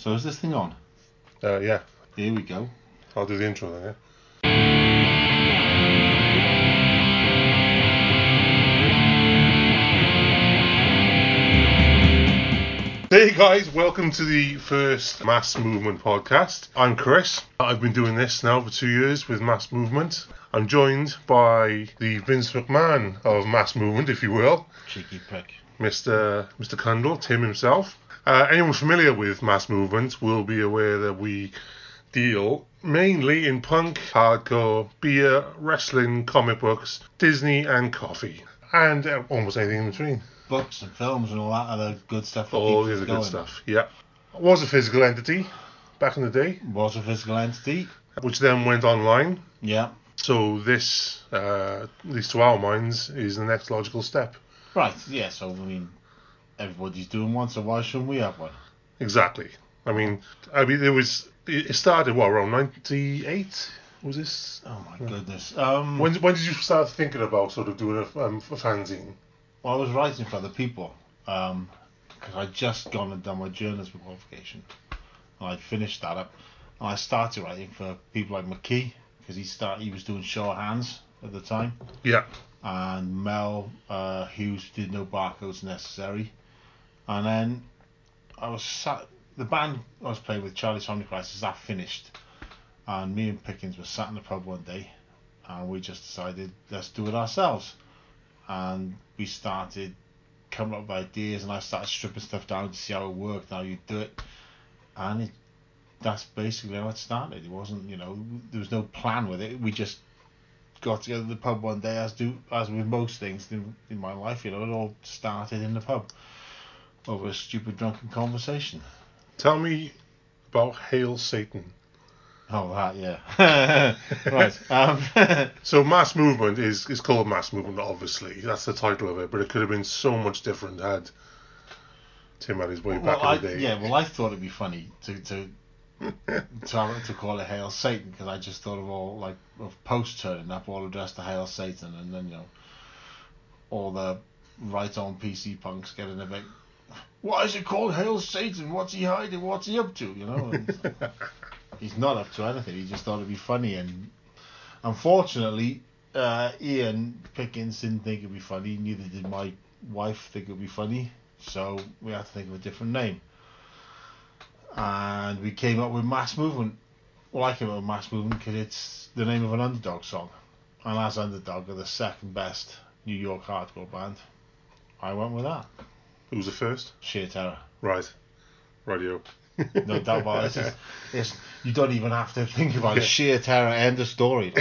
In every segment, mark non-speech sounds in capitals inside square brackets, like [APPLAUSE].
So is this thing on? Uh, yeah, Here we go. I'll do the intro then, yeah. Hey guys, welcome to the first Mass Movement podcast. I'm Chris. I've been doing this now for two years with Mass Movement. I'm joined by the Vince McMahon of Mass Movement, if you will, Cheeky prick. Mr. Mr. Cundall, Tim himself. Uh, anyone familiar with Mass Movement will be aware that we deal mainly in punk, hardcore, beer, wrestling, comic books, Disney, and coffee, and uh, almost anything in between. Books and films and all that other good stuff. All the other good stuff. Yeah, was a physical entity back in the day, Was a physical entity. which then went online. Yeah. So this, uh, at least to our minds, is the next logical step. Right. Yeah. So I mean, everybody's doing one, so why shouldn't we have one? Exactly. I mean, I mean, it was. It started what around ninety-eight. Was this? Oh my goodness. Um. When when did you start thinking about sort of doing a, um, a fanzine? Well, I was writing for other people um, because I'd just gone and done my journalism qualification. And I'd finished that up. And I started writing for people like McKee because he start he was doing show of hands at the time. Yeah. And Mel uh, Hughes did no barcodes necessary. And then I was sat, the band I was playing with, Charlie's Family Crisis, that finished. And me and Pickens were sat in the pub one day and we just decided let's do it ourselves and we started coming up with ideas and I started stripping stuff down to see how it worked, how you do it, and it, that's basically how it started. It wasn't, you know, there was no plan with it. We just got together at the pub one day, as do as with most things in, in my life, you know, it all started in the pub over a stupid drunken conversation. Tell me about Hail Satan. Oh, that yeah, [LAUGHS] right. Um, [LAUGHS] So mass movement is is called mass movement. Obviously, that's the title of it. But it could have been so much different had Tim had his way well, back I, in the day. yeah, well, I thought it'd be funny to to [LAUGHS] to, to call it Hail Satan because I just thought of all like of posts turning up all addressed to Hail Satan and then you know all the right on PC punks getting a bit why is it called Hail Satan? What's he hiding? What's he up to you know? [LAUGHS] He's not up to anything. He just thought it'd be funny and unfortunately uh, Ian Pickens didn't think it'd be funny. Neither did my wife think it'd be funny. So we had to think of a different name. And we came up with Mass Movement. Well, I came up with Mass Movement because it's the name of an underdog song, and as underdog are the second best New York hardcore band. I went with that. Who was the first? Sheer terror. Right. Radio. [LAUGHS] No doubt about it. It's, it's, you don't even have to think about it. Sheer terror. End of story.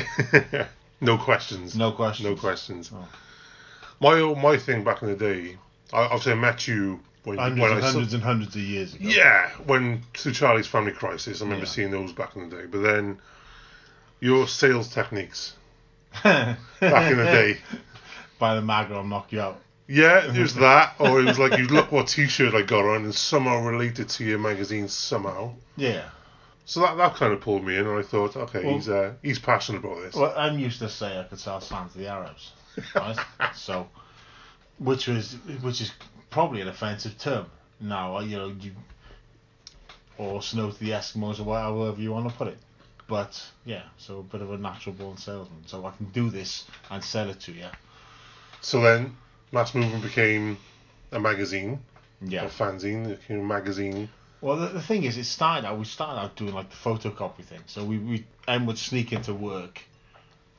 [LAUGHS] no questions. No question. No questions. Oh. My oh, my thing back in the day, I, obviously I met you when, Hundreds when and I saw- hundreds and hundreds of years ago. Yeah, when through Charlie's Family Crisis, I remember Yeah. seeing those back in the day. But then your sales techniques [LAUGHS] Back in the day, By the mag, I'll knock you out. Yeah, it was that, or it was like you look what T-shirt I got on and somehow related to your magazine somehow. Yeah. So that that kind of pulled me in, and I thought, okay, Well- he's uh, he's passionate about this. Well, I'm used to say I could sell sand to the Arabs, right? [LAUGHS] so, which was which is probably an offensive term now. uh, You know, you or snow to the Eskimos or whatever you want to put it. But yeah, so a bit of a natural born salesman. So I can do this and sell it to you. So then, Mass Movement became a magazine, Yeah. a fanzine, it became a magazine. Well, the, the thing is, it started out. We started out doing like the photocopy thing. So we we Em would sneak into work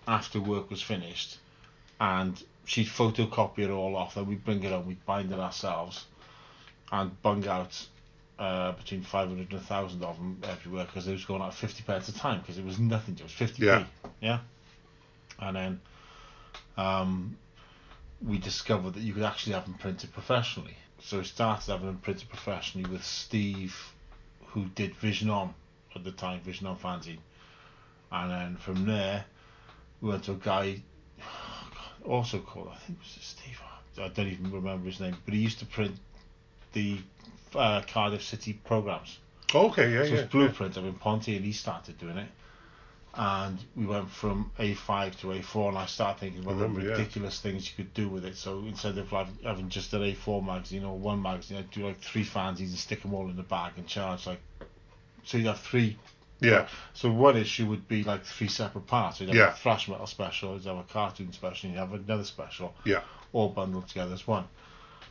after work was finished, and she'd photocopy it all off, and we'd bring it home. We'd bind it ourselves, and bung out uh, between thousand of them everywhere because it was going out fifty pence a time because it was nothing. It was fifty Yeah. Yeah. And then, um, we discovered that you could actually have them printed professionally. So we started having them printed professionally with Steve, who did Vision On at the time, Vision On fanzine. And then from there, we went to a guy, [SIGHS] also called, I think it was Steve, I don't even remember his name, but he used to print the uh, Cardiff City programs. Okay, yeah, So yeah. it's Blueprint up in Ponte, and he started doing it. And we went from A5 to A4, and I started thinking about Remember, the yeah. ridiculous things you could do with it. So instead of like having just an A4 magazine or one magazine, I'd do like three fanzines and stick them all in the bag and charge like so you have three. Yeah. So one issue would be like three separate parts. You'd have Yeah. a thrash metal special, you'd have a cartoon special, and you'd have another special. Yeah. All bundled together as one.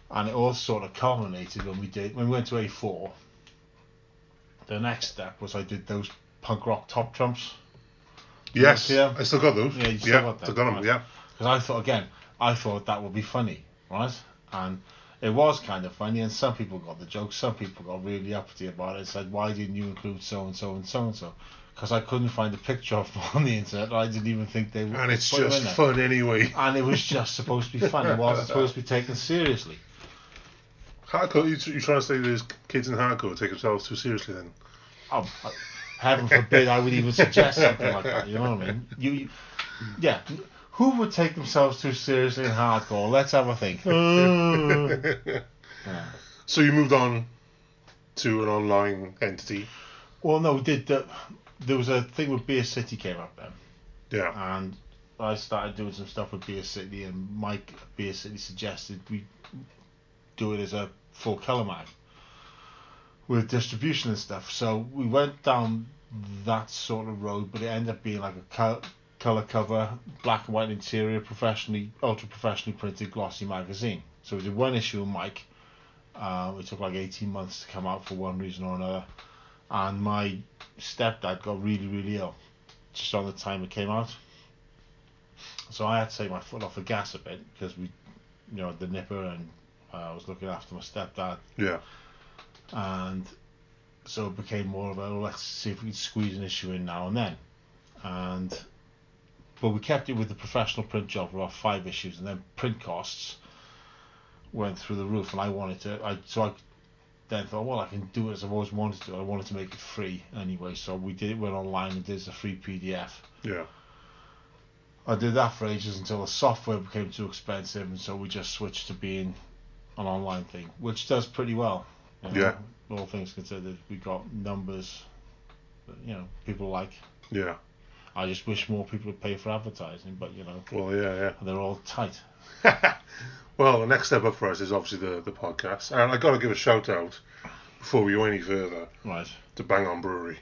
And it all sort of culminated when we did when we went to A4. The next step was I did those punk rock top trumps. Yes. Yeah. I still got those. Yeah, you still yeah. got them, Still got them. right. Yeah. Because I thought again, I thought that would be funny, right? And it was kind of funny, and some people got the joke. Some people got really uppity about it and said, "Why didn't you include so and so and so and so?" Because I couldn't find a picture of them [LAUGHS] on the internet. I didn't even think they. Were. And it's just fun anyway. And it was just supposed to be fun. It wasn't supposed to be taken seriously. Hardcore. You, you trying to say these kids in hardcore take themselves too seriously then? Oh, I- heaven forbid I would even suggest something like that. You know what I mean? You, you yeah. Who would take themselves too seriously in hardcore? Let's have a think. Uh, yeah. So you moved on to an online entity. Well, no, we did. The, there was a thing with Beer City came up then, Yeah. and I started doing some stuff with Beer City, and Mike Beer City suggested we do it as a full colour mag with distribution and stuff. So we went down that sort of road, but it ended up being like a colour cover, black and white interior, professionally, ultra professionally printed glossy magazine. So we did one issue with Mike. Uh, it took like 18 months to come out for one reason or another. And my stepdad got really, really ill just on the time it came out. So I had to take my foot off the gas a bit because we, you know, the nipper and uh, I was looking after my stepdad Yeah. And so it became more of a let's see if we can squeeze an issue in now and then and but we kept it with the professional print job for about five issues and then print costs went through the roof and I wanted to I so I then thought well I can do it as I've always wanted to I wanted to make it free anyway so we did it went online and did a free PDF Yeah. I did that for ages until the software became too expensive, and so we just switched to being an online thing, which does pretty well. You know, Yeah. All things considered, we got numbers that you know people like. Yeah. I just wish more people would pay for advertising, but you know Well, yeah, yeah. they're all tight. [LAUGHS] well, the next step up for us is obviously the, the podcast. And i got to give a shout out before we go any further Right. to Bang On Brewery.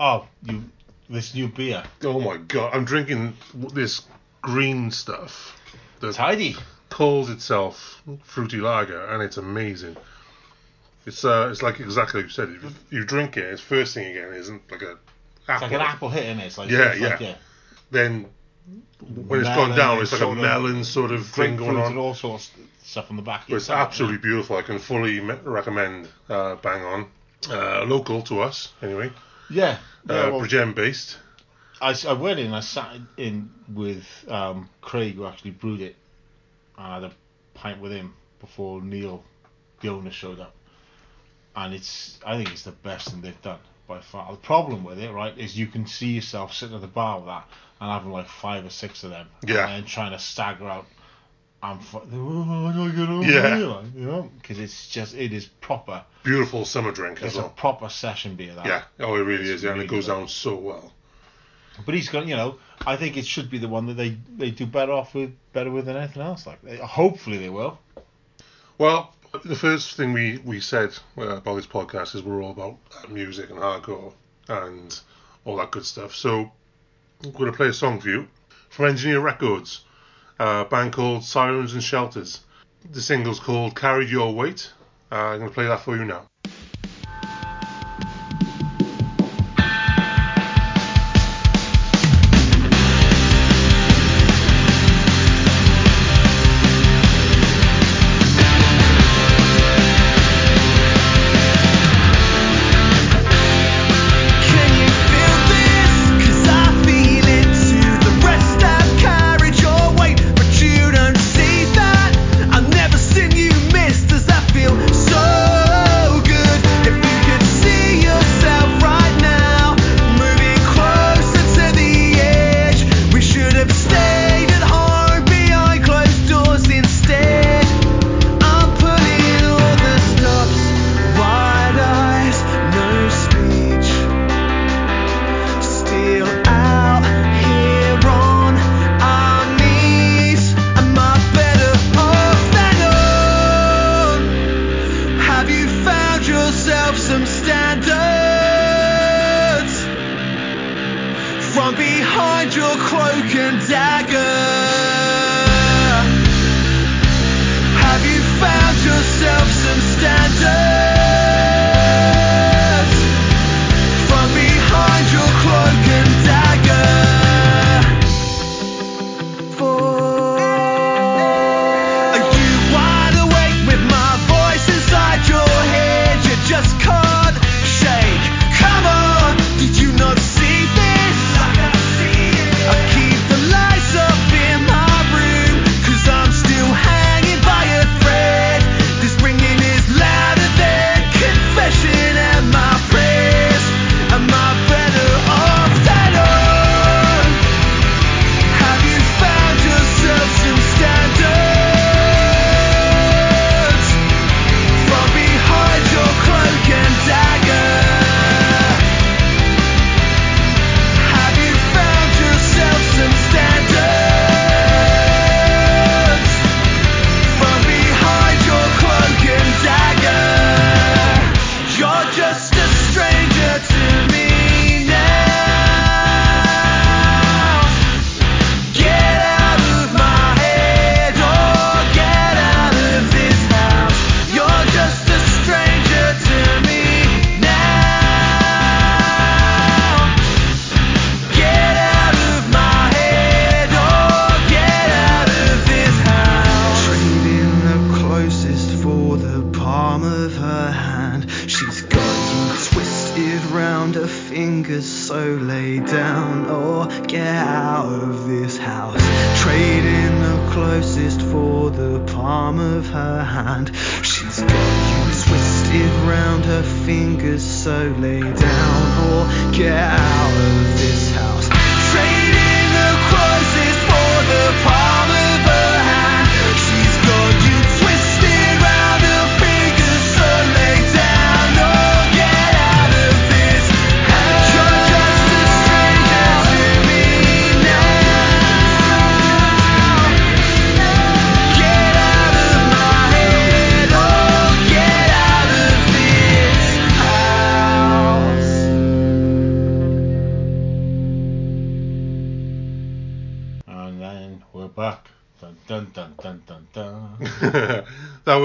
Oh, you this new beer, Oh my god, I'm drinking this green stuff that tidy. calls itself fruity lager, and it's amazing. It's uh, it's like exactly like you said. If you drink it, it's first thing again, isn't like a It's apple. like an apple hit in it. It's like Yeah, it's yeah. Like, Then when it's gone down, and it's like a melon sort of thing going and on. all sorts of stuff on the back. But it's absolutely beautiful. I can fully me- recommend uh, Bang On. Uh, local to us, anyway. Yeah. yeah Uh, well, Bridgend based. I went in, and I sat in with um, Craig, who actually brewed it. I had a pint with him before Neil, the owner, showed up. And it's, I think it's the best thing they've done by far. The problem with it, right, is you can see yourself sitting at the bar with that and having like five or six of them. Yeah. And then trying to stagger out. I'm fu- oh, how do I get over Yeah. here? You know, because it's just, it is proper. Beautiful summer drink as It's a well. proper session beer, that. Yeah, oh, it really It's is. Yeah, and it goes good. down so well. But he's got, you know, I think it should be the one that they, they do better off with, better with than anything else. Like, they, hopefully they will. Well, the first thing we, we said uh, about this podcast is we're all about uh, music and hardcore and all that good stuff. So I'm going to play a song for you from Engineer Records, a band called Sirens and Shelters. The single's called Carried Your Weight. Uh, I'm going to play that for you now.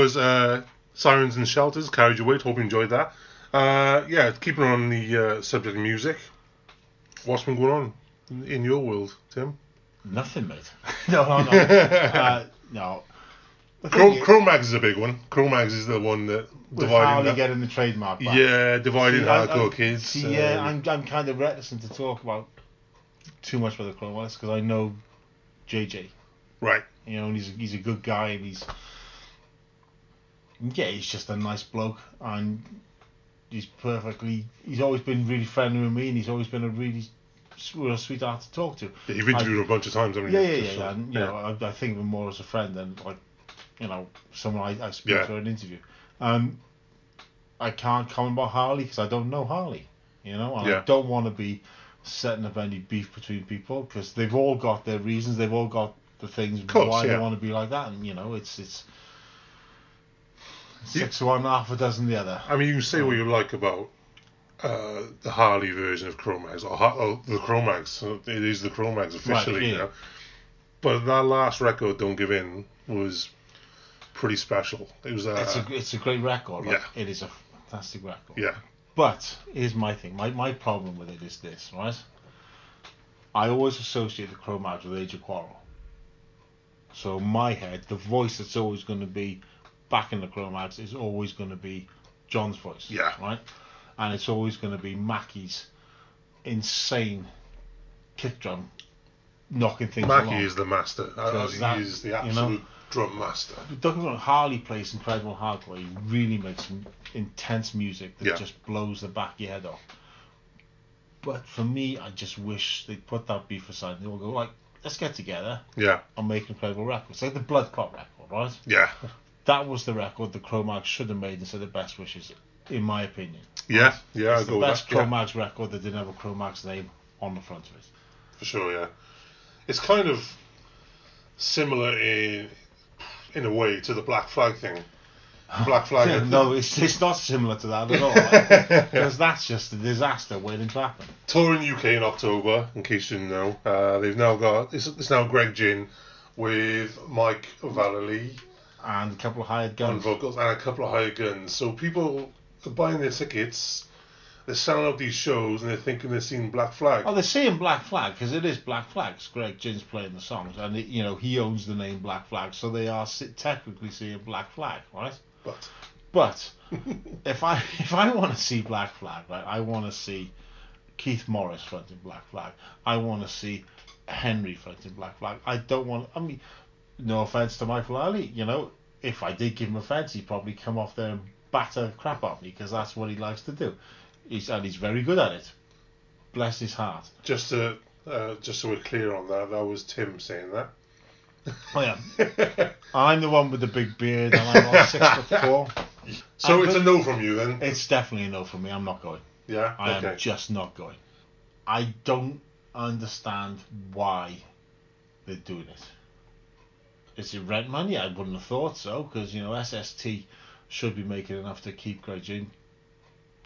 Was uh, Sirens and Shelters, Carried Your Weight. Hope you enjoyed that. Uh, yeah, keeping on the uh, subject of music, what's been going on in- in your world, Tim? Nothing, mate. [LAUGHS] no, no, no. [LAUGHS] Uh, no. The thing Chrome, is, is a big one. Cro-Mags is the one that with dividing getting the trademark back. Yeah, dividing See, hardcore I- kids. See, yeah, um, I'm, I'm kind of reticent to talk about too much about the Cro-Mags because I know JJ. right. You know, and he's he's a good guy, and he's yeah, he's just a nice bloke, and he's perfectly. He's always been really friendly with me, and he's always been a really real sweetheart to talk to. Yeah, You've interviewed him a bunch of times, haven't you? Yeah, yeah, yeah, yeah. And, you know, I, I think of him more as a friend than like, you know, someone I, I speak Yeah. to in an interview. Um, I can't comment about Harley because I don't know Harley. You know, and Yeah. I don't want to be setting up any beef between people because they've all got their reasons. They've all got the things course, why yeah. they want to be like that, and you know, it's it's six one, half a dozen the other. I mean, you can say what you like about uh, the Harley version of Cro-Mags, or, or the Cro-Mags. uh, It is the Cro-Mags officially, yeah. you know. But that last record, Don't Give In, was pretty special. It was uh, It's a it's a great record. Like, yeah. It is a fantastic record. yeah, But here's my thing. My my problem with it is this, right? I always associate the Cro-Mags with Age of Quarrel. So in my head, the voice that's always going to be back in the Cro-Mags is always going to be John's voice. Yeah. Right. And it's always going to be Mackie's insane kick drum knocking things Mackie along. is the master. That- he is the you know- absolute drum master. Don't get Harley plays incredible hardcore. He really makes some intense music that Yeah. just blows the back of your head off. But for me, I just wish they'd put that beef aside. And they all go, like, let's get together Yeah, and make incredible records. Like the Blood Clot record, right? yeah, [LAUGHS] That was the record the Cro-Mags should have made instead of Best Wishes, in my opinion. yeah, yeah. It's go the best that. Yeah, record that didn't have a Cro-Mags name on the front of it. for sure. Yeah, it's kind of similar in in a way to the Black Flag thing. Black [LAUGHS] Flag. no, it's, it's not similar to that at all. [LAUGHS] Because that's just a disaster waiting to happen. touring UK in October, in case you didn't know. Uh, they've now got it's, it's now Greg Ginn with Mike Vallely And a couple of hired on guns. vocals and a couple of hired guns. So people are buying their tickets. They're selling out these shows and they're thinking they're seeing Black Flag. Oh, they're seeing Black Flag because it is Black Flag. 'cause Greg Ginn's playing the songs, and it, you know he owns the name Black Flag, so they are technically seeing Black Flag, right? But But [LAUGHS] if I if I want to see Black Flag, right, I want to see Keith Morris fronting Black Flag. I want to see Henry fronting Black Flag. I don't want. I mean, no offense to Mike Vallely, you know, if I did give him offense, he'd probably come off there and batter crap on me because that's what he likes to do. He's and he's very good at it. Bless his heart. just to uh, just so we're clear on that, that was Tim saying that. Oh yeah, [LAUGHS] I'm the one with the big beard, and I'm not six foot four. [LAUGHS] so I'm it's a no from you then. It's definitely a no for me. I'm not going. Yeah. I okay. am just not going. I don't understand why they're doing it. Is it rent money? I wouldn't have thought so because you know SST should be making enough to keep Greg Ginn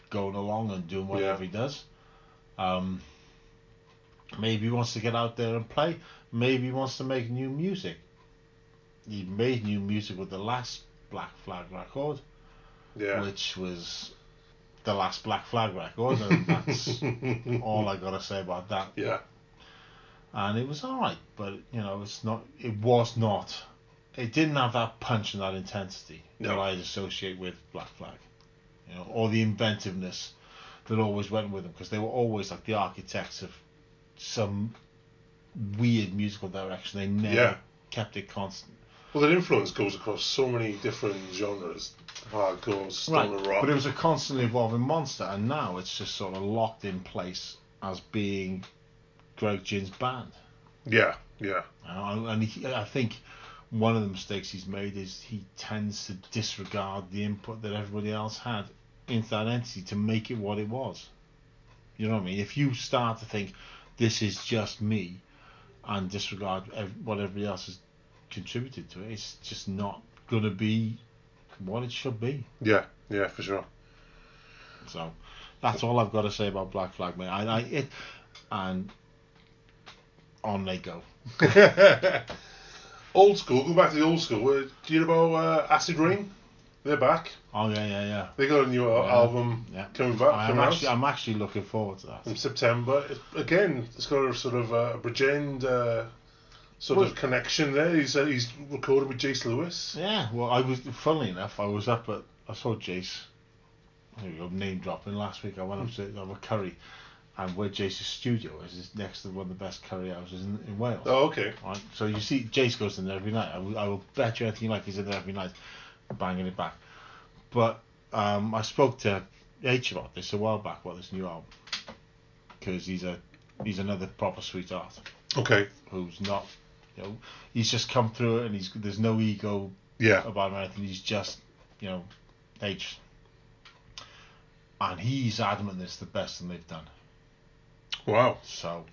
going along and doing whatever Yeah. he does. Um, maybe he wants to get out there and play. Maybe he wants to make new music. He made new music with the last Black Flag record yeah. which was the last Black Flag record, and that's [LAUGHS] all I gotta say about that. Yeah. And it was alright, but you know, it's not. It was not. It didn't have that punch and that intensity that I'd associate with Black Flag, you know, or the inventiveness that always went with them, because they were always like the architects of some weird musical direction. They never Yeah. kept it constant. Well, their influence goes across so many different genres: hardcore, stoner Right, rock. but it was a constantly evolving monster, and now it's just sort of locked in place as being Greg Ginn's band. yeah, yeah, uh, know, and he, I think one of the mistakes he's made is he tends to disregard the input that everybody else had into that entity to make it what it was. You know what I mean? If you start to think this is just me and disregard ev- what everybody else has contributed to it, it's just not going to be what it should be. yeah, yeah, for sure. So that's all I've got to say about Black Flag, mate. I, I it, and on they go. [LAUGHS] old school. Go back to the old school. Do you know about uh, Acid Reign? They're back. Oh yeah, yeah, yeah. They got a new Yeah. album Yeah. coming back. I'm out actually, I'm actually looking forward to that. in September. It, again, it's got a sort of uh, a Bridgend uh, sort Well- of connection there. He's uh, he's recorded with Jace Lewis. Yeah, well, I was funnily enough, I was up at I saw Jace. Name dropping. Last week I went up to have a curry, and where Jace's studio is is next to one of the best curry houses in, in Wales. Oh, okay. Right, so you see, Jace goes in there every night. I will, I will bet you anything like he's in there every night, banging it back. But um, I spoke to H about this a while back about this new album because he's a he's another proper sweetheart Okay. who's not, you know, he's just come through it and he's there's no ego Yeah. about him or anything. He's just, you know, H. And he's adamant this is the best thing they've done. Wow. So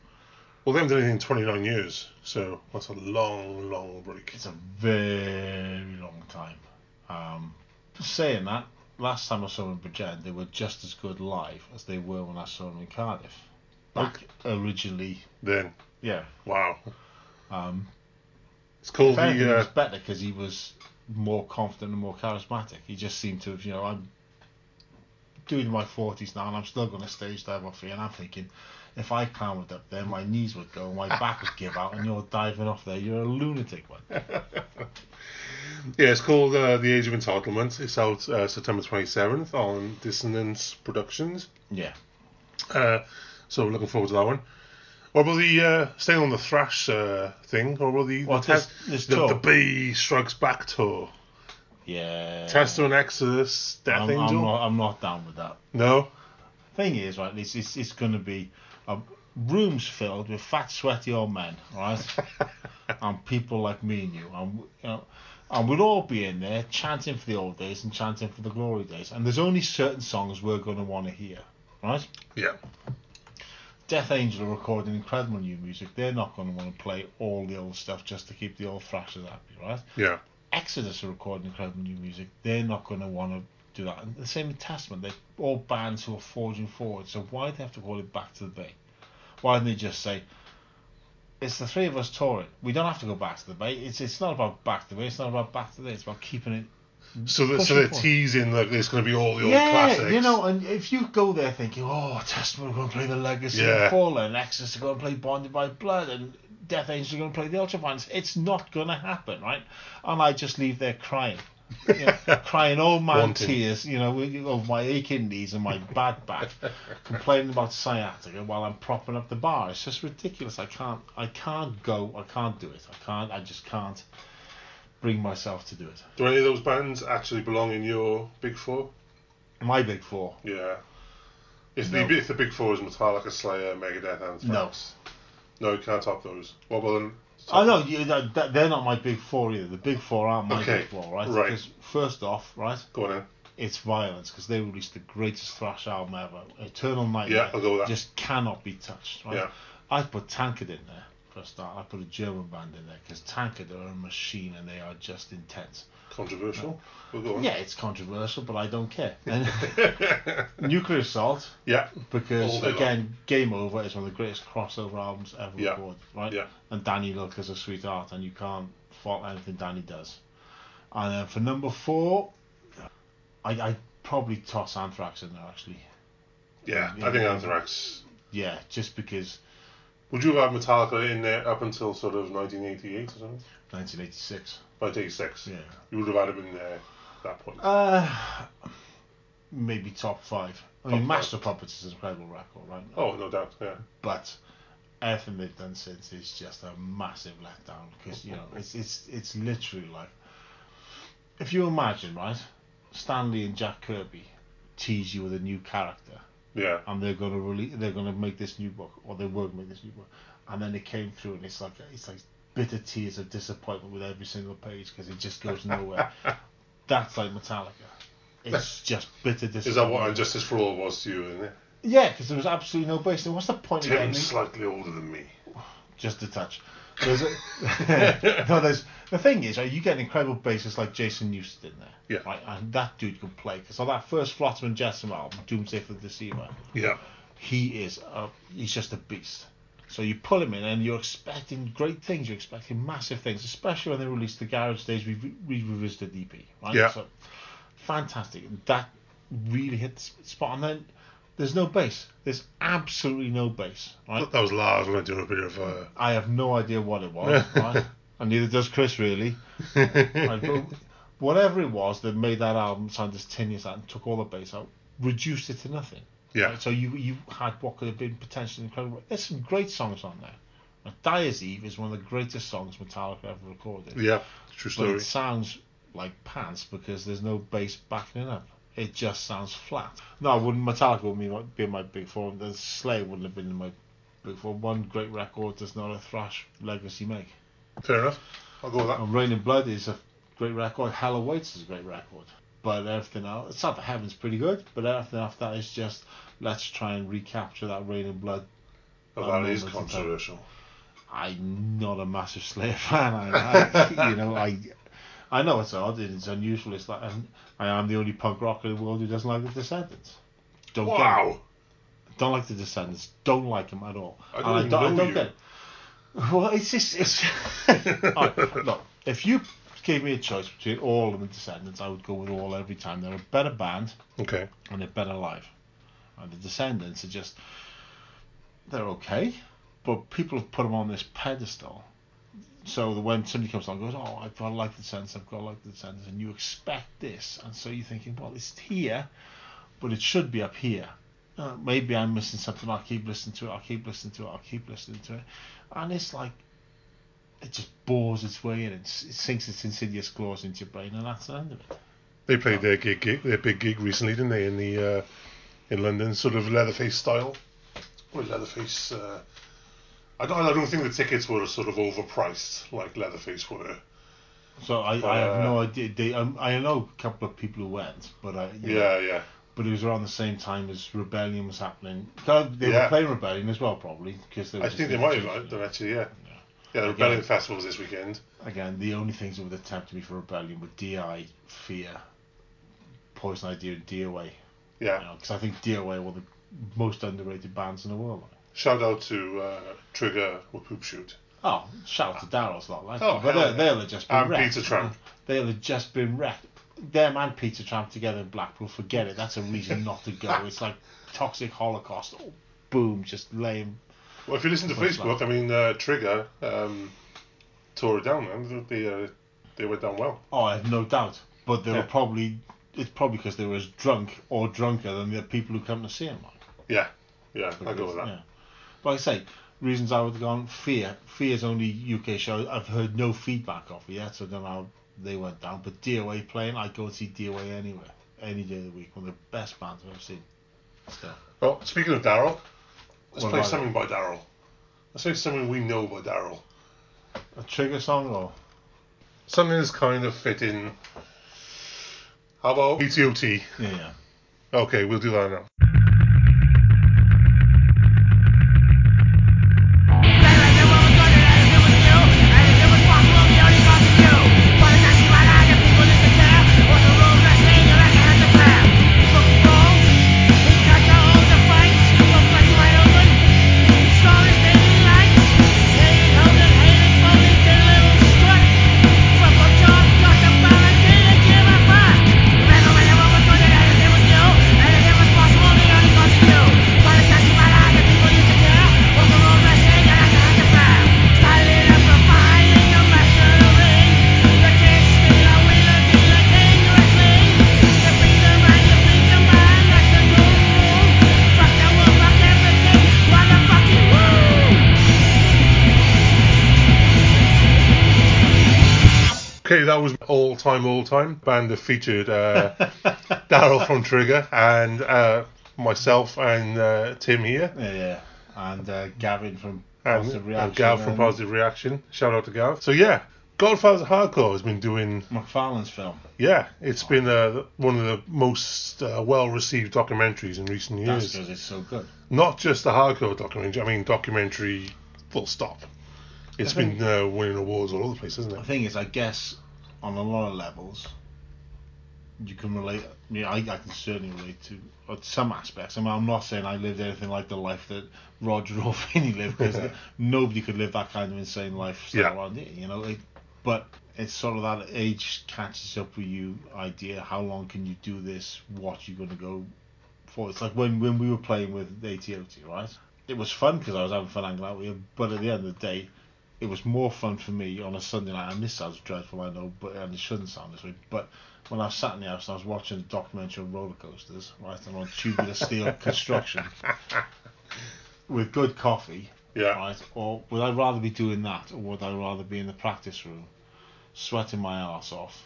Well, they haven't done anything in 29 years, so that's a long, long break. it's a very long time. Um, saying that, last time I saw them in Bridgend, they were just as good live as they were when I saw them in Cardiff. Back originally, Then, yeah. wow. Um, It's called the. it Uh, was better because he was more confident and more charismatic. He just seemed to have, you know, I'm doing my 40s now and I'm still going to stage dive off here and I'm thinking, if I clambered up there, my knees would go, my back would give out, and you're diving off there, you're a lunatic, man. [LAUGHS] yeah, it's called uh, The Age of Entitlement. It's out uh, September 27th on Dissonance Productions. Yeah. Uh, so we're looking forward to that one. What about the uh, staying on the thrash uh, thing? What about the Well, the, this- this the, the Bay Strikes Back tour? Yeah. Testament Exodus, Death I'm, Angel. I'm not, I'm not down with that. No, Thing is, right, it's, it's, it's going to be rooms filled with fat, sweaty old men, right? [LAUGHS] and people like me and you. And, you know, and we'd all be in there chanting for the old days and chanting for the glory days. And there's only certain songs we're going to want to hear, right? yeah, Death Angel are recording incredible new music. They're not going to want to play all the old stuff just to keep the old thrashers happy, right? yeah, Exodus are recording incredible new music, they're not going to want to do that. And the same with Testament. They're all bands who are forging forward. So why do they have to call it Back to the Bay? Why don't they just say, it's the three of us touring. We don't have to go back to the Bay. It's it's not about back to the Bay. It's not about back to the Bay. It's about keeping it So, that, so they're forward. teasing that there's going to be all the old yeah, classics. you know, and if you go there thinking, oh, Testament are going to play the Legacy Yeah. of Fallen, and Exodus are going to play Bonded by Blood, and Death Angels are going to play the Ultraviolence, it's not going to happen, right? And I just leave there crying. You [LAUGHS] know, crying oh, all man Wanting. tears, you know, with- over my aching knees and my bad back, [LAUGHS] complaining about sciatica while I'm propping up the bar. It's just ridiculous. I can't, I can't go. I can't do it. I can't. I just can't bring myself to do it. Do any of those bands actually belong in your big four? My big four. Yeah. If No. the if the big four is Metallica, Slayer, Megadeth, and Anthrax. No. No, you can't top those. Well, well then. I know you, that, they're not my big four either. The big four aren't my Okay, big four, right? right. Because first off, right, Go on in. it's Vio-lence because they released the greatest thrash album ever, Eternal Nightmare. Yeah, I'll go with that. Just cannot be touched, right? Yeah. I put Tankard in there for a start. I put a German band in there because Tankard are a machine and they are just intense. Controversial. We'll go on. Yeah, it's controversial, but I don't care. [LAUGHS] [LAUGHS] Nuclear Assault yeah. because again, Game Over is one of the greatest crossover albums ever Yeah. recorded, right? Yeah. And Danny Lilker is a sweetheart, and you can't fault anything Danny does. And then for number four, I I probably toss Anthrax in there actually. Yeah. Yeah. I think Anthrax. Yeah, just because Would you have Metallica in there up until sort of 1988 or something? 1986. 1986. Yeah. You would have had him in there at that point. Uh, maybe top five. I mean, Top Master Puppets is an incredible record, right? oh, no doubt. Yeah. but everything they've done since is just a massive letdown because you know it's it's it's literally like if you imagine right Stan Lee and Jack Kirby tease you with a new character Yeah. and they're going to release they're going to make this new book or they going make this new book and then it came through and it's like it's like bitter tears of disappointment with every single page because it just goes nowhere [LAUGHS] that's like Metallica it's [LAUGHS] just bitter disappointment Is that what And Justice for All was to you, isn't it? yeah because there was absolutely no basis what's the point of getting Tim's slightly older than me. [SIGHS] just a touch. There's a, [LAUGHS] no, there's the thing is, right, you get an incredible bassist like Jason Newsted in there, Yeah. right, and that dude can play. Because on that first Flotsam and Jetsam album, Doomsday for the Deceiver, Yeah. he is a, he's just a beast. So you pull him in, and you're expecting great things. You're expecting massive things, especially when they released the Garage Days we we revisited EP, right? Yeah. So fantastic. That really hit the spot, and then. There's no bass. There's absolutely no bass, right? That was Lars when I do a bit of uh, I have no idea what it was, [LAUGHS] right? and neither does Chris really. Right, whatever it was that made that album sound as tinny as that and took all the bass out, reduced it to nothing. Yeah. Right? So you you had what could have been potentially incredible. There's some great songs on there. Like Dyer's Eve is one of the greatest songs Metallica ever recorded. Yeah. True story. but it sounds like pants because there's no bass backing it up. It just sounds flat. No, I wouldn't. Metallica would be my, big four. The Slayer wouldn't have been in my big four. One great record does not a thrash legacy make. Fair enough. I'll go with that. And Reign in Blood is a great record. Hell Awaits is a great record. But everything else, It's not Heaven's pretty good, but everything after that is just let's try and recapture that Reign in Blood. Well, That that is moment in time. controversial. I'm not a massive Slayer fan. I, I you know, I I know it's odd and it's unusual. It's like and I am the only punk rocker in the world who doesn't like the Descendents. Don't. Wow. Don't like the Descendents. Don't like them at all. I don't even don't, I know don't you. get it. Well, it's just it's. [LAUGHS] Alright, look, if you gave me a choice between all and the Descendents, I would go with all every time. They're a better band Okay. and they're better live. And the Descendents are just they're okay, but people have put them on this pedestal. So that when somebody comes along and goes, oh, I've got to like the Descendents, I've got to like the Descendents, and you expect this, and so you're thinking, well, it's here, but it should be up here. Uh, maybe I'm missing something. I'll keep listening to it. I'll keep listening to it. I'll keep listening to it, and it's like it just bores its way in. It, s- it sinks its insidious claws into your brain, and that's the end of it. They played their gig, gig, their big gig recently, didn't they? In the uh, in London, sort of Leatherface style. Or Leatherface. Uh, I don't. I don't think the tickets were sort of overpriced like Leatherface were. So I, I have Uh, no idea. They, um, I know a couple of people who went, but I you know, Yeah, yeah. but it was around the same time as Rebellion was happening. They Yeah. were playing Rebellion as well, probably because they were I think they might have done actually. Yeah. Yeah, the Again. Rebellion Festival was this weekend. again, the only things that would tempt me for rebellion were Di, Fear, Poison Idea, and DOA. Yeah. Because I think DOA are one of the most underrated bands in the world. Shout out to uh, Trigger with Poop Shoot. Oh, shout out to Daryl's lot like Oh, but hell they, yeah. they'll have just been And wrecked. Pizza Tramp. They'll have just been wrecked. Them and Pizza Tramp together in Blackpool, forget it. That's a reason not to go. [LAUGHS] It's like toxic holocaust. Oh, boom, just lame. Well, if you listen to Facebook, I mean, uh, Trigger um, tore it down, man. They, uh, they went down well. Oh, I have no doubt. But they Yeah. were probably. It's probably because they were as drunk or drunker than the people who come to see them. Yeah, yeah, I go with that. Yeah. But like I say, reasons I would have gone Fear. Fear's only UK show I've heard no feedback of yet, so I don't know how they went down. But DOA playing, I'd go and see DOA anywhere, any day of the week. One of the best bands I've ever seen. Still. Well, speaking of Daryl, let's What play about something by Daryl. Let's play something we know by Daryl. A trigger song or Something that's kind of fitting. How about ETOT? yeah, yeah. Okay, we'll do that now. Band that featured uh, [LAUGHS] Daryl from Trigger and uh, myself and uh, Tim here. Yeah, yeah. And uh, Gavin from And, Positive and Reaction. Gav from and Positive Reaction. Shout out to Gav. So yeah, Godfather Hardcore has been doing. McFarland's film. Yeah, it's been uh, one of the most uh, well-received documentaries in recent That's years. because it's so good. Not just the hardcore documentary. I mean, documentary. Full stop. It's I been uh, winning awards all over the place, hasn't it? The it? thing is, I guess on a lot of levels, you can relate. I mean, I, I can certainly relate to uh, some aspects. I mean, I'm not saying I lived anything like the life that Roger [LAUGHS] or Vinny lived, because [LAUGHS] nobody could live that kind of insane lifestyle Yeah. around here, you know. It, but it's sort of that age catches up with you idea. How long can you do this? What are you going to go for? It's like when when we were playing with ATOT, right? It was fun because I was having fun hanging out with you, but at the end of the day, it was more fun for me on a Sunday night, and this sounds dreadful, I know, but and it shouldn't sound this way. But when I was sat in the house and I was watching a documentary on roller coasters, right, and on tubular steel [LAUGHS] construction with good coffee, Yeah. right, or would I rather be doing that, or would I rather be in the practice room, sweating my ass off,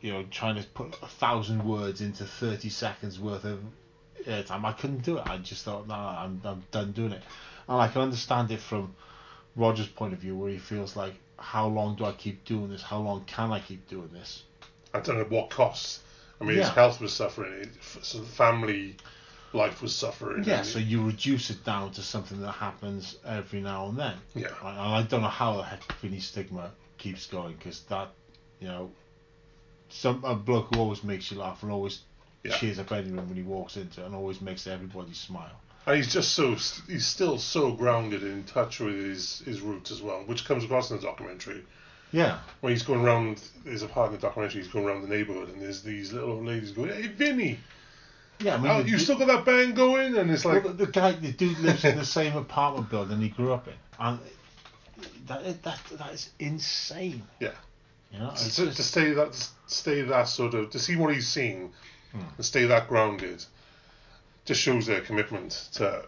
you know, trying to put a thousand words into thirty seconds worth of airtime? I couldn't do it. I just thought, no, I'm, I'm done doing it. And I can understand it from Roger's point of view, where he feels like, how long do I keep doing this? How long can I keep doing this? I don't know what costs. I mean, his health was suffering. his family life was suffering. Yeah, so you reduce it down to something that happens every now and then. Yeah. And I don't know how the heck Vinny Stigma keeps going because that, you know, some a bloke who always makes you laugh and always Yeah. cheers up anyone when he walks into it and always makes everybody smile. And he's just so he's still so grounded and in touch with his, his roots as well, which comes across in the documentary. Yeah, When he's going around, there's a part in the documentary. He's going around the neighborhood, and there's these little old ladies going, "Hey, Vinny, yeah. I mean, oh, the, you still got that band going?" And it's like, well, the, the guy, the dude lives in the same apartment building he grew up in, and that that that is insane. Yeah. You know, to, just- to stay that stay that sort of to see what he's seeing Hmm. and stay that grounded just shows their commitment to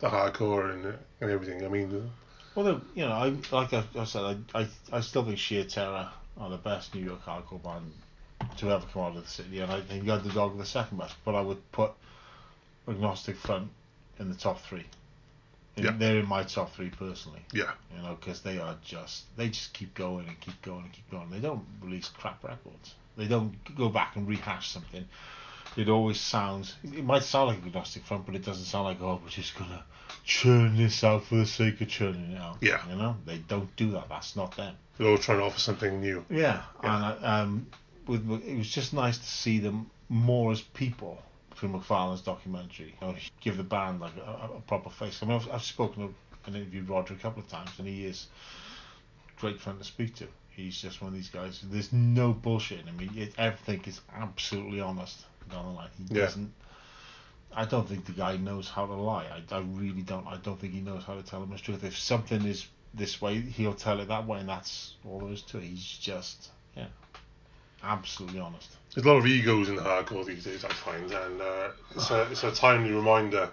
the hardcore and and everything. I mean, Well, you know, I like I, I said, I, I I still think Sheer Terror are the best New York hardcore band to ever come out of the city, and I think Underdog are the second best. But I would put Agnostic Front in the top three. In, Yeah. They're in my top three personally. Yeah. You know, because they are just they just keep going and keep going and keep going. They don't release crap records. They don't go back and rehash something. It always sounds. It might sound like a Agnostic Front, but it doesn't sound like oh, we're just gonna churn this out for the sake of churning it out. Yeah. You know, they don't do that. That's not them. They're all trying to offer something new. Yeah, Yeah. and um, with, with- it was just nice to see them more as people through McFarland's documentary. You know, give the band like a, a- a proper face. I mean, I've, I've spoken to and interviewed Roger a couple of times, and he is great fun to speak to. He's just one of these guys. There's no bullshit in him. He, it, everything is absolutely honest the line. He Yeah. doesn't. I don't think the guy knows how to lie. I, I really don't. I don't think he knows how to tell him the truth. If something is this way, he'll tell it that way, and that's all there is to it. He's just, yeah, absolutely honest. There's a lot of egos in the hardcore these days, I find, and uh, it's, a, it's a timely reminder.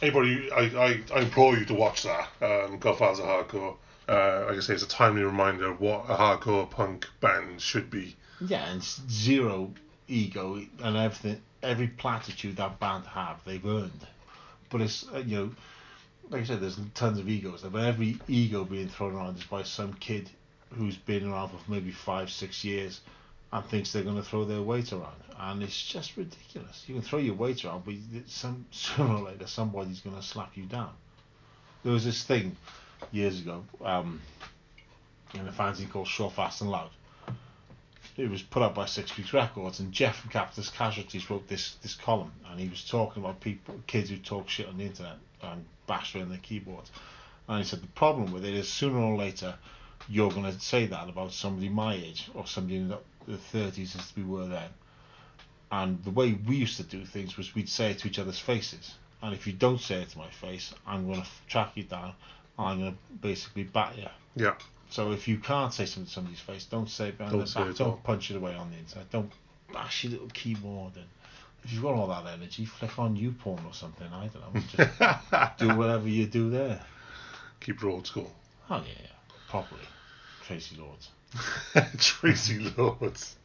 Anybody, I, I, I implore you to watch that, um, Godfather's of Hardcore. Uh, like I say, it's a timely reminder of what a hardcore punk band should be. Yeah, and zero ego and everything. Every platitude that band have, they've earned. But it's uh, you know, like I said, there's tons of egos there. But every ego being thrown around is by some kid who's been around for maybe five, six years, and thinks they're going to throw their weight around, and it's just ridiculous. You can throw your weight around, but some [LAUGHS] sooner or later somebody's going to slap you down. There was this thing years ago um, in a fanzine called Short, Fast and Loud it was put up by Six Weeks Records, and Jeff from Capitalist Casualties wrote this this column, and he was talking about people, kids who talk shit on the internet and bash around their keyboards, and he said the problem with it is sooner or later you're going to say that about somebody my age or somebody in the the 30s as we were then, and the way we used to do things was we'd say it to each other's faces, and if you don't say it to my face, I'm going to track you down, I'm going to basically bat you. Yeah. So if you can't say something to somebody's face, don't say it behind Don't their back. Don't all. punch it away on the internet. Don't bash your little keyboard. And if you've got all that energy, flick on YouPorn or something. I don't know. Just [LAUGHS] do whatever you do there. Keep it old school. Oh yeah, yeah. properly. Traci Lords. [LAUGHS] Traci Lords.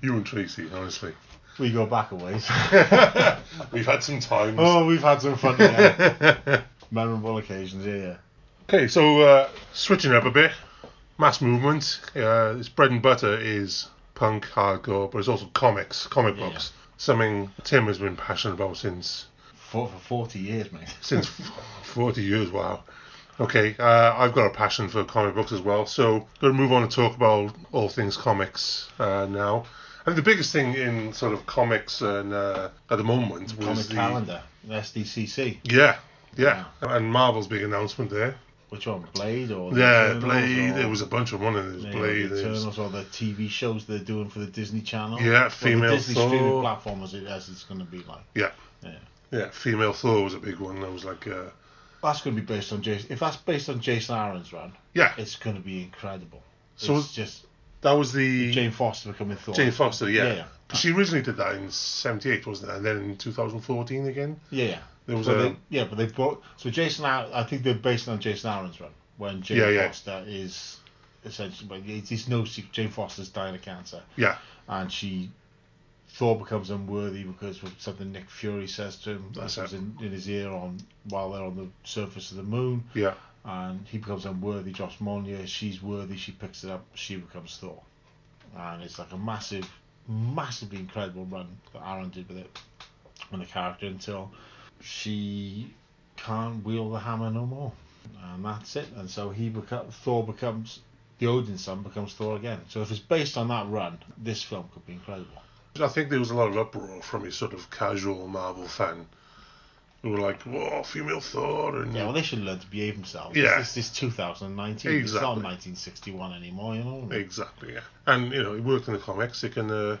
You and Traci, honestly. We go back a ways. [LAUGHS] We've had some times. oh, we've had some fun. Yeah. Memorable occasions. Yeah, yeah. Okay, so uh, switching up a bit, mass movement. Uh, its bread and butter is punk, hardcore, but it's also comics, comic Yeah. books. Something Tim has been passionate about since For, for 40 years, mate. [LAUGHS] since 40 years. Wow. Okay, uh, I've got a passion for comic books as well, so going to move on and talk about all things comics uh, now. I think the biggest thing in sort of comics and uh, at the moment was Comic the calendar. SDCC. yeah, yeah, and Marvel's big announcement there. Which one? Blade or Yeah, Blade. or- There was a bunch of one. There was Yeah, Blade. the Eternals or the TV shows they're doing for the Disney Channel. Yeah, female the Disney Thor. streaming platform as it as it's going to be like. Yeah. Yeah. Yeah, female Thor was a big one. That was like, uh, That's going to be based on Jason. If that's based on Jason Aaron's run, yeah. it's going to be incredible. So it's just that was the Jane Foster becoming Thor. Jane Foster. Yeah. Yeah, yeah. She originally did that in '78, wasn't it? And then in 2014 again. Yeah, yeah. There was Well, a they, yeah, but they brought so Jason. I think they're based on Jason Aaron's run when Jane Yeah, yeah. Foster is essentially. But it's, no secret. Jane Foster's dying of cancer. Yeah. and she Thor becomes unworthy because of something Nick Fury says to him That's that it. in, in his ear on while they're on the surface of the moon yeah. and he becomes unworthy drops Mjolnir she's worthy she picks it up she becomes Thor and it's like a massive massively incredible run that Aaron did with it on the character until she can't wield the hammer no more. And that's it. And so he becomes Thor becomes the Odinson becomes Thor again. So if it's based on that run this film could be incredible. I think there was a lot of uproar from a sort of casual Marvel fan who were like, "Whoa, female Thor!" And Yeah, well, they should learn to behave themselves. Yeah. This is 2019. Exactly. It's not 1961 anymore, you know. exactly, yeah. And you know, it worked in the comics. They can, uh,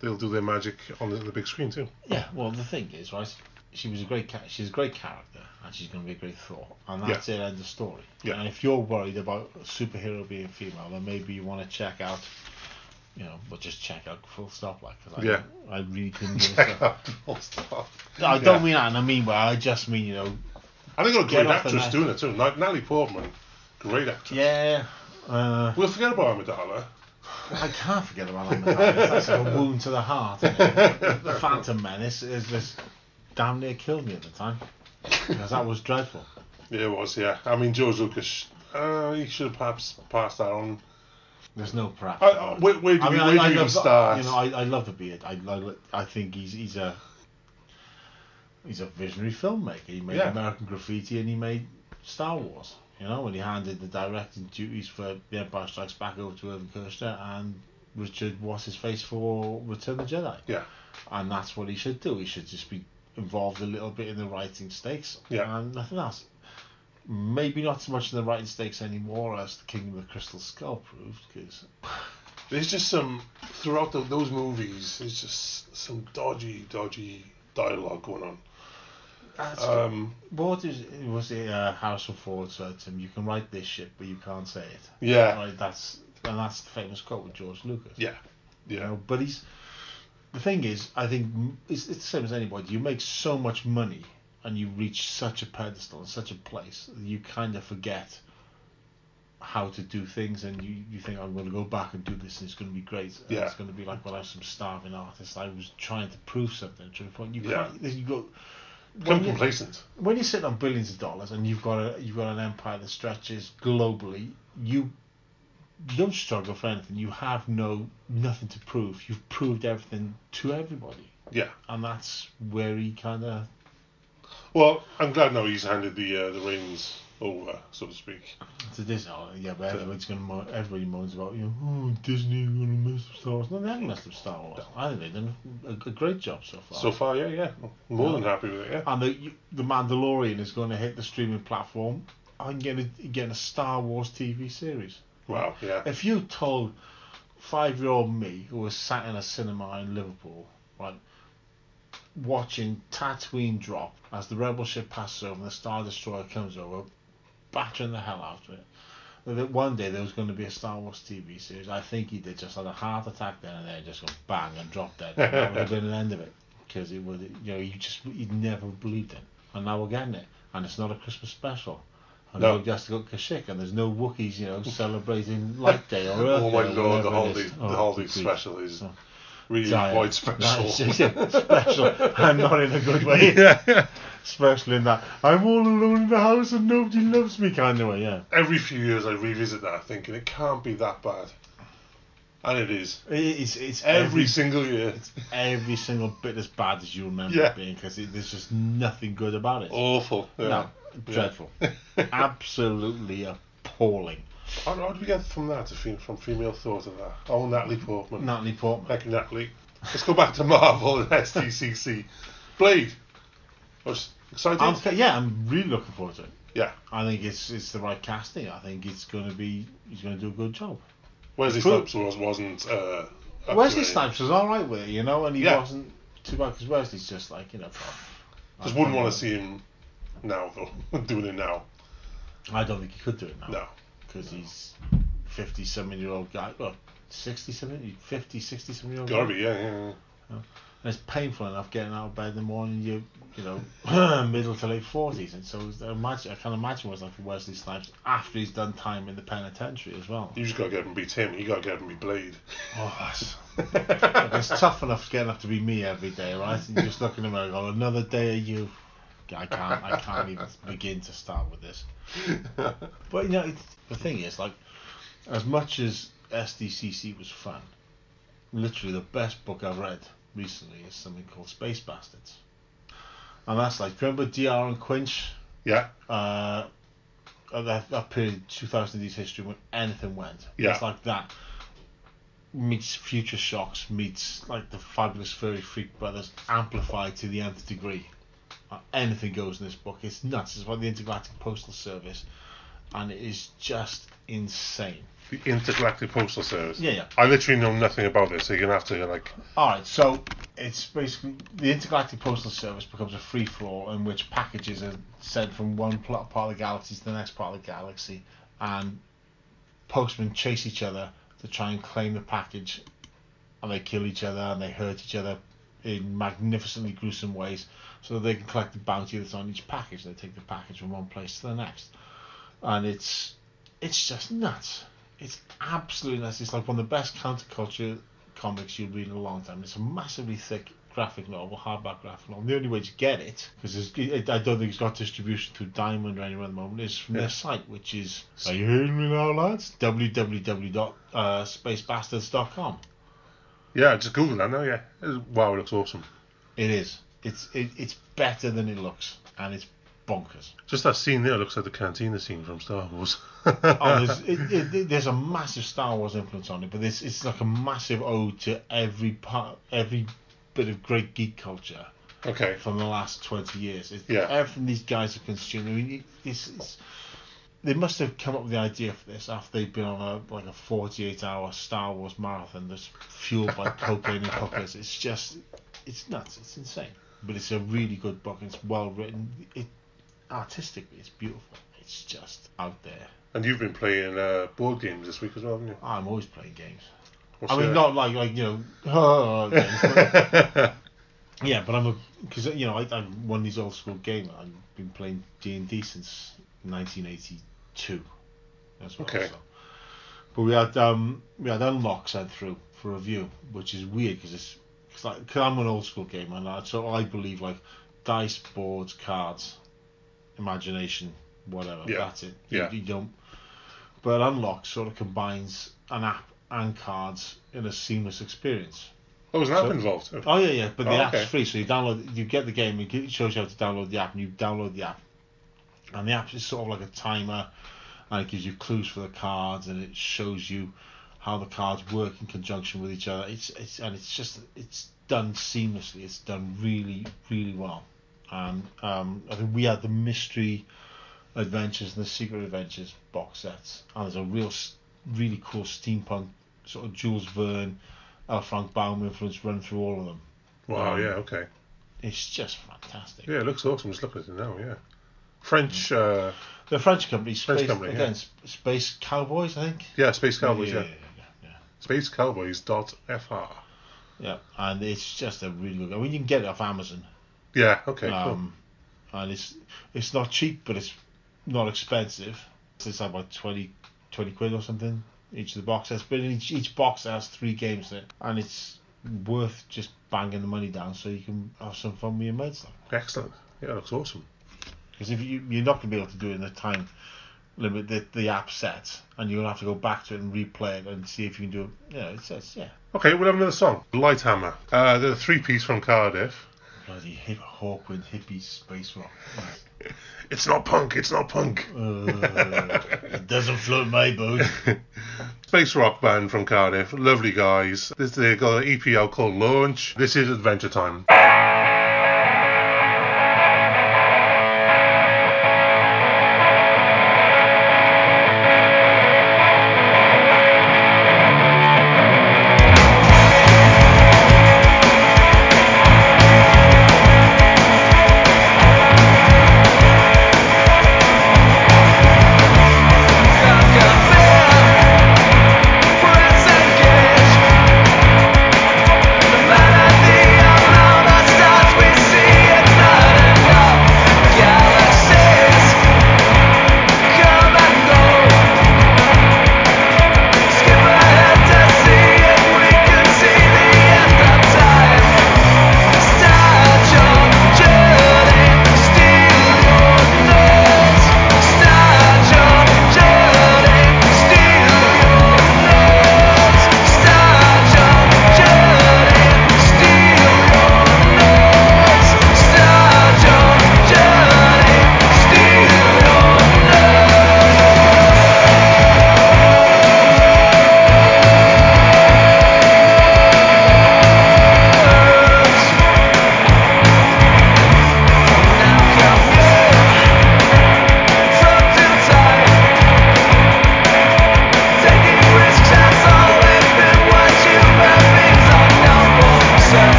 they'll do their magic on the, the big screen too. Yeah. Well, the thing is, right? She was a great. Ca- she's a great character, and she's going to be a great Thor, and that's it. End of story. Yeah. And if you're worried about a superhero being female, then maybe you want to check out. You know, but just check out full stop, like. 'cause I, Yeah. I really couldn't. [LAUGHS] Check out full stop. No, I don't mean that a mean way. I just mean, you know, I think got a great actress doing it too. Na- Natalie Portman, great actress. yeah. Uh, We'll forget about Amidala. I can't forget about that. That's like a [LAUGHS] wound to the heart. the [LAUGHS] Phantom Menace is just damn near killed me at the time because that was dreadful. Yeah, it was. Yeah, I mean, George Lucas. Uh, he should have perhaps passed that on. There's no perhaps. Uh, where, where do I we, mean, where I, do I love, start? you know, I, I love the beard. I, I, I think he's he's a he's a visionary filmmaker. He made Yeah. American Graffiti and he made Star Wars. You know, when he handed the directing duties for The Empire Strikes Back over to Irvin Kershner and Richard what's his face for Return of the Jedi. Yeah. And that's what he should do. He should just be involved a little bit in the writing stakes. Yeah. And nothing else. Maybe not so much in the writing stakes anymore as the Kingdom of the Crystal Skull proved, because There's just some throughout the, those movies. There's just some dodgy, dodgy dialogue going on. That's Um, what is was it? Uh, Harrison Ford said to him, "You can write this shit, but you can't say it." yeah, Right, that's and that's the famous quote with George Lucas. Yeah. You yeah, know, but he's the thing is, I think it's, it's the same as anybody. You make so much money and you reach such a pedestal and such a place, you kind of forget how to do things, and you, you think I'm going to go back and do this, and it's going to be great. Yeah. It's going to be like when I was some starving artist. I was trying to prove something to the point. You Yeah. You go. become When you, complacent. when you're sitting on billions of dollars and you've got a you've got an empire that stretches globally, you you don't struggle for anything. You have no nothing to prove. You've proved everything to everybody, Yeah. and that's where he kind of Well, I'm glad now he's handed the uh, the reins over, so to speak. to this. Oh, yeah, but everybody's gonna mo- everybody moans about you know oh Disney gonna mess up Star Wars. No, they haven't messed up Star Wars. I think they've done a, a great job so far. So far, yeah, yeah, more than happy with it. Yeah. and the you- the Mandalorian is going to hit the streaming platform. I'm getting a, getting a Star Wars TV series. Wow. Yeah. If you told five year old me who was sat in a cinema in Liverpool, right, watching Tatooine drop as the rebel ship passes over and the Star Destroyer comes over, battering the hell out of it, that one day there was going to be a Star Wars TV series, I think he did just had a heart attack then and there, just go bang and drop dead. And that would have been the end of it. Because it would, you know, you just, you'd never believed it. And now we're getting it. And it's not a Christmas special. And No. nobody has to go Kashyyyk, and there's no Wookiees, you know, celebrating Life Day or [LAUGHS] Earth Oh my Day lord, the holiday, the Oh, holiday special is Oh. Really Giant. quite special. Yeah, special, [LAUGHS] and not in a good way. yeah, yeah. Special in that I'm all alone in the house and nobody loves me kind of way. Yeah, Every few years I revisit that, thinking it can't be that bad, and it is. It's it's Every every single year. It's every single bit as bad as you remember Yeah. it being because there's just nothing good about it. Awful. Yeah. No, dreadful, [LAUGHS] absolutely appalling. How, how do we get from that to fem- from female thought to that? Oh, Natalie Portman. Natalie Portman. You, Natalie. Let's go back to Marvel and [LAUGHS] SDCC. Blade. I was excited. I'm, yeah, I'm really looking forward to it. Yeah. I think it's it's the right casting. I think it's going to be he's going to do a good job. Wesley True. Snipes was, wasn't. Uh, Wesley. Snipes was all right with it, you know, and he Yeah. wasn't too bad because Wesley's just like you know. Just wouldn't want to see him now, though. [LAUGHS] Doing it now. I don't think he could do it now No. Because he's fifty something year old guy. Well, 60 something, 50, 60 something year old. Gotta guy. be, yeah, yeah. yeah. And it's painful enough getting out of bed in the morning. You you know [COUGHS] middle to late forties, and so I imagine I can imagine what it's like for Wesley Snipes after he's done time in the penitentiary as well. You just gotta get him beat him. You gotta get him beat Blade. Oh, that's, [LAUGHS] it's tough enough getting up to be me every day, right? And you're just looking at me oh, another day of you. I can't, I can't even [LAUGHS] begin to start with this. But you know, it's, the thing is, like, as much as SDCC was fun, literally the best book I've read recently is something called Space Bastards, and that's like, remember D.R. and Quinch? yeah. uh, that, that period, 2000 years history, when anything went. Yeah. It's like that meets Future Shocks, meets like the Fabulous Furry Freak Brothers, amplified to the nth degree. Anything goes in this book. It's nuts. It's about the Intergalactic Postal Service, and it is just insane. The Intergalactic Postal Service. Yeah, yeah. I literally know nothing about this, so you're gonna have to like. All right, so it's basically the Intergalactic Postal Service becomes a free for all in which packages are sent from one part of the galaxy to the next part of the galaxy, and postmen chase each other to try and claim the package, and they kill each other and they hurt each other in magnificently gruesome ways, so that they can collect the bounty that's on each package. They take the package from one place to the next, and it's it's just nuts. It's absolutely nuts. It's like one of the best counterculture comics you'll read in a long time. It's a massively thick graphic novel, hardback graphic novel. The only way to get it, because I don't think it's got distribution through Diamond or anywhere at the moment, is from Yeah. their site, which is, are you hearing me now, lads? www.spacebastards.com. Yeah, just Google that now. Yeah. Wow, it looks awesome. It is. It's it, it's better than it looks, and it's bonkers. Just that scene there looks like the cantina scene from Star Wars. [LAUGHS] oh, there's, [LAUGHS] it, it, there's a massive Star Wars influence on it, but it's it's like a massive ode to every part, every bit of great geek culture okay. from the last twenty years. It's, Yeah. everything these guys have consumed. I mean, it, it's, it's they must have come up with the idea for this after they've been on a like a forty-eight hour Star Wars marathon that's fueled by [LAUGHS] cocaine and hookers. It's just it's nuts. It's insane. But it's a really good book. and It's well written. It artistically, it's beautiful. It's just out there. And you've been playing uh, board games this week as well, haven't you? I'm always playing games. What's I mean, your- not like like you know, [LAUGHS] games, but, [LAUGHS] yeah, but I'm a because you know I, I'm one of these old school gamers. I've been playing D and D since 1982 as well. Okay. So. But we had um we had unlock sent through for review, which is weird because it's cause like, cause I'm an old school gamer, and I, so I believe like dice, boards, cards, imagination, whatever. Yeah. That's it. Yeah. You, don't. But unlock sort of combines an app and cards in a seamless experience. oh, was an app So- involved? Oh yeah, yeah, but the Oh, app's okay. free, so you download, you get the game, it shows you how to download the app, and you download the app, and the app is sort of like a timer, and it gives you clues for the cards, and it shows you how the cards work in conjunction with each other. It's it's and it's just it's done seamlessly. It's done really really well, and um, I think we had the mystery adventures and the secret adventures box sets, and there's a real really cool steampunk sort of Jules Verne. L. Frank Baum influence run through all of them. Wow, Um, yeah, okay. It's just fantastic. Yeah, it looks awesome. Just looking at it now, yeah. French, uh, The French company, French Space, company, again, yeah. Space Cowboys, I think. yeah, Space Cowboys, yeah. yeah, yeah, yeah. Space Cowboys dot fr. Yeah, and it's just a really good. I mean, you can get it off Amazon. Yeah, okay, um, and it's it's not cheap, but it's not expensive. It's about 20, 20 quid or something each of the box sets. But each each box has three games in it, and it's worth just banging the money down so you can have some fun with your mates. Excellent. Yeah, it looks awesome. Because if you you're not going to be able to do it in the time limit that the app sets, and you're to have to go back to it and replay it and see if you can do it. Yeah, it says yeah. Okay, we'll have another song. Lighthammer. Uh, they're a three piece from Cardiff. Bloody hip Hawkwind hippie space rock. [LAUGHS] It's not punk, it's not punk. Uh, it doesn't float my boat. [LAUGHS] Space rock band from Cardiff. Lovely guys. This, they got an EP out called Launch. This is Adventure Time.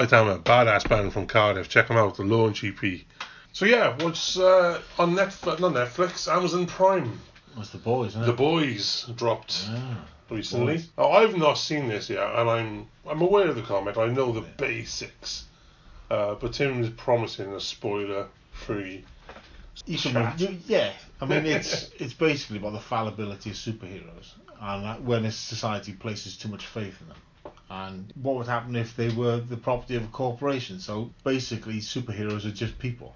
Was Lighthammer, badass band from Cardiff. Check them out, the launch EP. So yeah, what's uh, on Netflix? Not Netflix, Amazon Prime. That's the boys, isn't The? Boys dropped Ah. recently. Boys. Oh, I've not seen this yet, and I'm I'm aware of the comic. I know the basics, uh, but Tim is promising a spoiler-free. You can, Chat. you- yeah, I mean it's [LAUGHS] it's basically about the fallibility of superheroes and when a society places too much faith in them. And what would happen if they were the property of a corporation? So basically, superheroes are just people,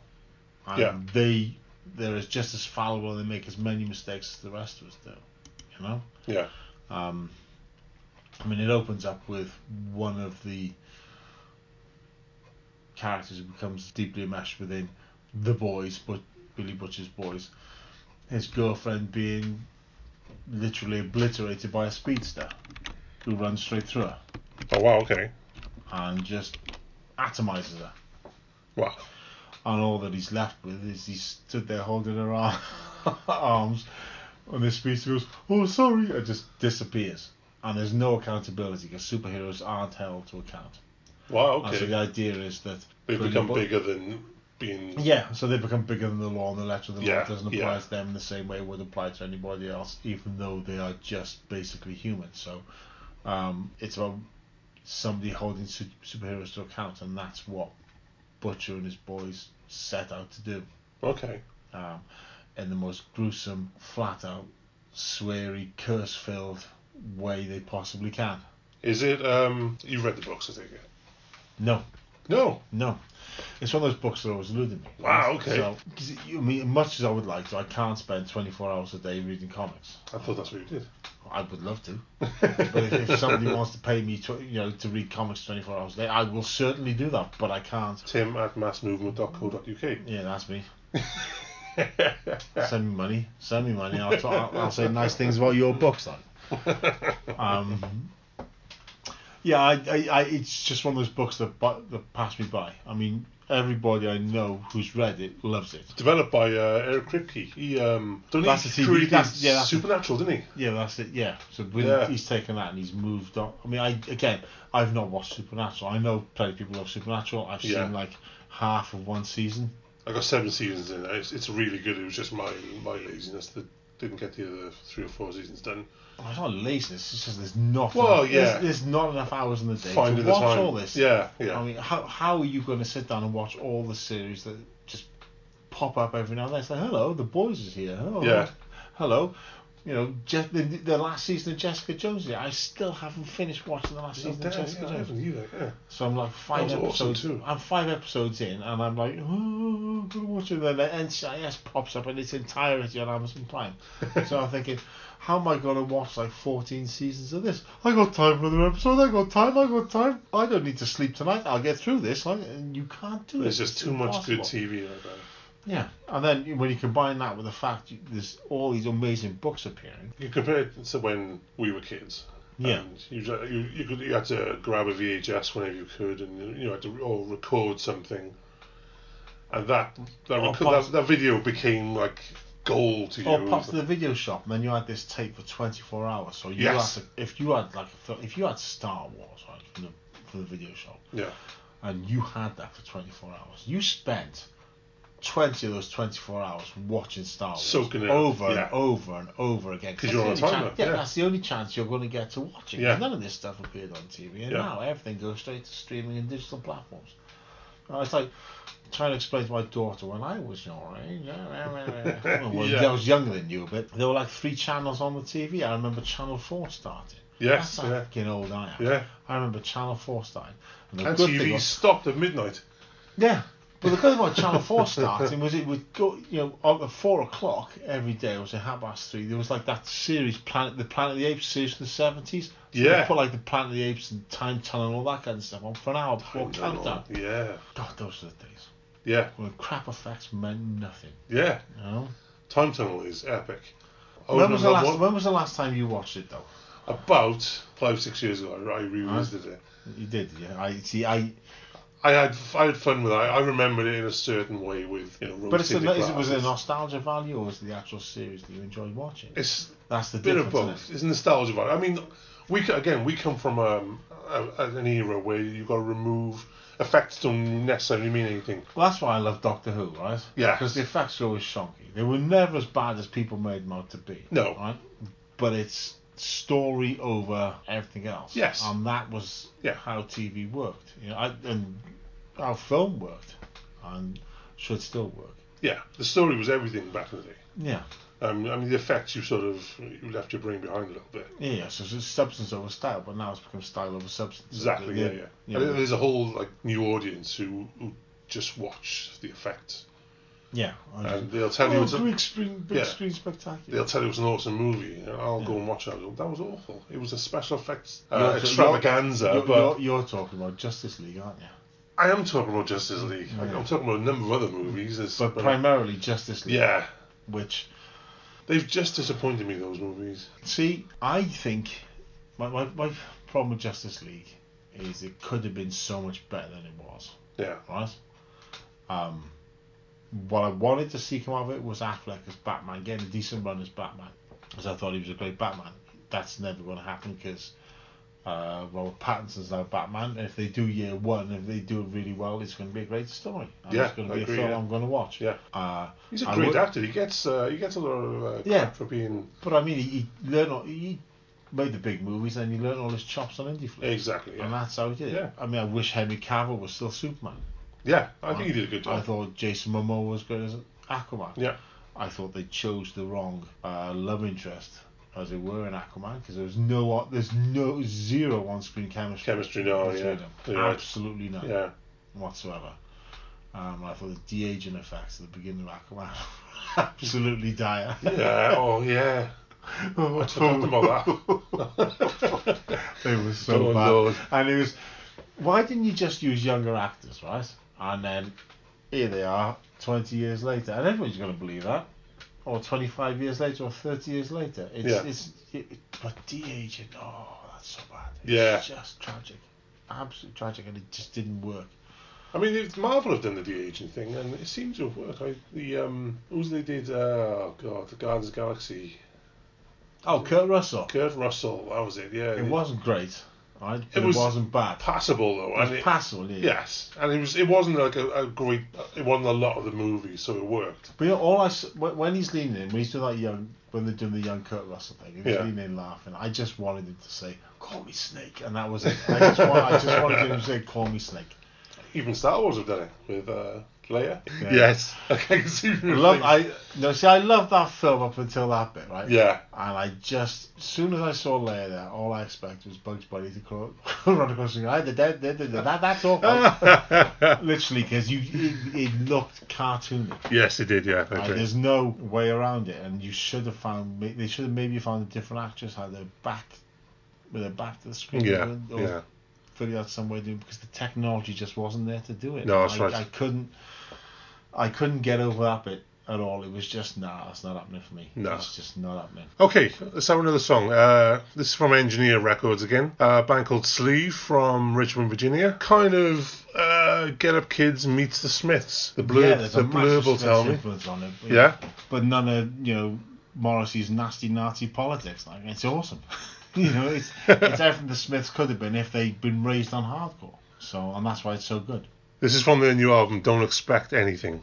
and Yeah. they they're as- just as fallible and they make as many mistakes as the rest of us do. You know. Yeah. Um, I mean, it opens up with one of the characters who becomes deeply enmeshed within the boys, but Billy Butcher's boys. His girlfriend being literally obliterated by a speedster who runs straight through her Oh wow, okay. and just atomizes her. Wow. And all that he's left with is he stood there holding her ar- [LAUGHS] arms, and this speedster goes, "Oh, sorry," and just disappears. And there's no accountability because superheroes aren't held to account. Wow, And so okay. the idea is that They become bigger than being. Yeah, so they become bigger than the law, and the letter of the law doesn't apply yeah. to them in the same way it would apply to anybody else, even though they are just basically human. So um, it's about somebody holding su- superheroes to account, and that's what Butcher and his boys set out to do Okay. um, in the most gruesome, flat out, sweary, curse filled way they possibly can. Is it? Um, you read the books, I think. No, No. no. It's one of those books that always eluded me. Wow, okay. So, 'cause it- I mean, much as I would like to, I can't spend 24 hours a day reading comics. I thought that's what you did. I would love to. But if, if somebody wants to pay me, to, you know, to read comics 24 hours a day, I will certainly do that. But I can't. Tim at massmovement.co.uk. Yeah, that's me. [LAUGHS] Send me money. Send me money. I'll, t- I'll, I'll say nice things about your books, then. [LAUGHS] Um, yeah, I, I, I, it's just one of those books that that pass me by. I mean, everybody I know who's read it loves it. Developed by uh, Eric Kripke. He um, don't That's he the TV that's- yeah, that's Supernatural, didn't he? Yeah, that's it. Yeah, so when Yeah. he's taken that and he's moved on. I mean, I again, I've not watched Supernatural. I know plenty of people love Supernatural. I've Yeah. seen like half of one season. I got seven seasons in. It's, it's really good. It was just my my laziness that didn't get the other three or four seasons done. Oh, it's not laziness. It's just there's not. Well, enough, yeah. there's, there's not enough hours in the day Finding to watch all this. Yeah, yeah. I mean, how how are you going to sit down and watch all the series that just pop up every now and then? It's like, hello, the boys is here. Oh, Yeah. Hello. You know, Je- the, the last season of Jessica Jones. is. I still haven't finished watching the last season of Jessica yeah, Jones. either. Yeah. So I'm like five awesome episodes. too. I'm five episodes in, and I'm like, oh, I'm gonna watch it. Then the NCIS pops up in its entirety on Amazon Prime. [LAUGHS] so I'm thinking, how am I gonna watch like 14 seasons of this? I got time for another episode. I got time. I got time. I don't need to sleep tonight. I'll get through this. Like, and you can't do it. There's just It's too much good. TV like that. Yeah, and then when you combine that with the fact you, there's all these amazing books appearing. You compare it to when we were kids. Yeah. And you, you, you, could, you had to grab a VHS whenever you could, and you had to or record something. And that that, Or reco- that, that video became like gold to. Or pop to the video shop, and then you had this tape for 24 hours. So you Yes. had to, if you had like, if you had Star Wars, right, from the from the video shop, Yeah. and you had that for 24 hours, you spent 20 of those 24 hours watching Star Wars Soaking it over yeah. and over and over again. 'Cause That's you're on timer, chance- yeah, yeah. that's the only chance you're going to get to watch it. Yeah. None of this stuff appeared on TV, and Yeah. now everything goes straight to streaming and digital platforms. Uh, it's like trying to explain to my daughter when I was your [LAUGHS] age. well, Yeah. I was younger than you, but there were like three channels on the TV. I remember Channel Four starting. Yes. That's Yeah. fucking old I am. Yeah. I remember Channel Four starting. And the And good TV was- stopped at midnight. yeah. But the good thing about Channel 4 starting was it would go, you know, at 4 o'clock every day, it was at half past 3, there was like that series, Planet the Planet of the Apes series from the 70s. So Yeah. Put like the Planet of the Apes and Time Tunnel and all that kind of stuff on for an hour before Countdown. Yeah. God, those are the days. Yeah. Crap effects meant nothing, Yeah. you know? Time Tunnel is epic. When was, the last, when was the last time you watched it, though? About five, six years ago, I, I revisited it. You did, yeah. I See, I... I had I had fun with it. I, remembered it in a certain way with you know. But it's a, is it, was it a nostalgia value, or was it the actual series that you enjoyed watching? It's That's the bit difference, of isn't it? both. It's a nostalgia. value. I mean, we again we come from um, a, an era where you've got to remove effects don't necessarily mean anything. Well, that's why I love Doctor Who, right? Yeah. Because the effects are always shonky. They were never as bad as people made them out to be. No. Right? But it's story over everything else. Yes. And that was Yeah. how TV worked. You know, I, and how film worked. And should still work. Yeah, the story was everything back in the day. Yeah. Um, I mean, the effects you sort of you left your brain behind a little bit. Yeah, so it's substance over style, but now it's become style over substance. Exactly. Yeah, yeah. You And there's a whole like new audience who, who just watch the effects, yeah. and they'll tell you oh, it's a, big screen, big yeah. screen spectacular. they'll tell you it's an awesome movie. And I'll go and watch it. That was awful. It was a special effects uh, You're- extravaganza, You're, but you're, you're talking about Justice League, aren't you? I am talking about Justice League. Yeah. I'm talking about a number of other movies. There's- But primarily Justice League. yeah, Which, they've just disappointed me. Those movies. see, I think my, my, my problem with Justice League is it could have been so much better than it was, Yeah, right? Um, what I wanted to see come out of it was Affleck as Batman, getting a decent run as Batman, because I thought he was a great Batman. That's never going to happen because uh, Robert Pattinson's now Batman. If they do year one, if they do it really well, it's going to be a great story. And Yeah, it's going to be agree, a film yeah. I'm going to watch. Yeah. Uh, he's a great would- actor. He gets uh, he gets a lot of uh, Yeah. for being But I mean, he, he learned. all- He made the big movies, and he learned all his chops on indie flicks. exactly. And that's how he did it. Yeah. I mean, I wish Henry Cavill was still Superman. yeah. I think he did a good job. I thought Jason Momoa was good as Aquaman. Yeah. I thought they chose the wrong uh, love interest, as it were, in Aquaman because there was no, there's no zero on-screen chemistry. Chemistry, no, yeah. right. Absolutely none Yeah, whatsoever. Um, I thought the de-aging effects at the beginning of Aquaman were [LAUGHS] absolutely dire. yeah. Oh yeah. [LAUGHS] I forgot about that. [LAUGHS] It was so Oh, bad. Lord. And it was, why didn't you just use younger actors, right? And then here they are, 20 years later, and everyone's going to believe that. Or 25 years later, or 30 years later. It's, Yeah. it's, it, but de-aging, oh, that's so bad. It's Yeah. just tragic. Absolutely tragic, and it just didn't work. I mean, it's Marvel have done the de-aging thing, and it seems to have worked. I, the um, who's they did? Uh, oh God, the Guardians of the Galaxy. Oh, Kurt Russell. Kurt Russell. That was it. Yeah. It wasn't great, right? It it, was was, not bad. passable though, It was and it, passable, yeah. yes, and it was. It wasn't like a, a great. It wasn't a lot of the movie, so it worked. But you know, all I when he's leaning in, when he's doing that young, when they're doing the young Kurt Russell thing, he's Yeah. leaning in laughing. I just wanted him to say, "Call me Snake," and that was it. I just, want, I just wanted him to say, "Call me Snake." Even Star Wars have done it with uh, Leia. Yeah. Yes, [LAUGHS] I can see. I love, I no, see, I loved that film up until that bit, right? Yeah, And I just, as soon as I saw Leia there, all I expected was Bugs Bunny to crawl, [LAUGHS] run across the guy. That, that, that, that, that's awful. [LAUGHS] Literally, because you, it, it looked cartoony. yes, it did. Yeah, I Right, there's no way around it, and you should have found. They should have maybe found a different actress, had their back, with their back to the screen. Yeah, or yeah. Figure out some way to because the technology just wasn't there to do it. No, that's I, right. I couldn't. I couldn't get over that bit at all. It was just nah, it's not happening for me. No. it's just not happening. Okay, let's have another song. Uh, this is from Engineer Records again. Uh, a band called Sleeve from Richmond, Virginia. Kind of uh, Get Up Kids meets the Smiths. The blurb, yeah, the blurb will tell me. on it. but- Yeah? but none of you know Morrissey's nasty Nazi politics. Like it's awesome. [LAUGHS] you know, it's it's [LAUGHS] everything the Smiths could have been if they'd been raised on hardcore. So, and that's why it's so good. This is from their new album, Don't Expect Anything.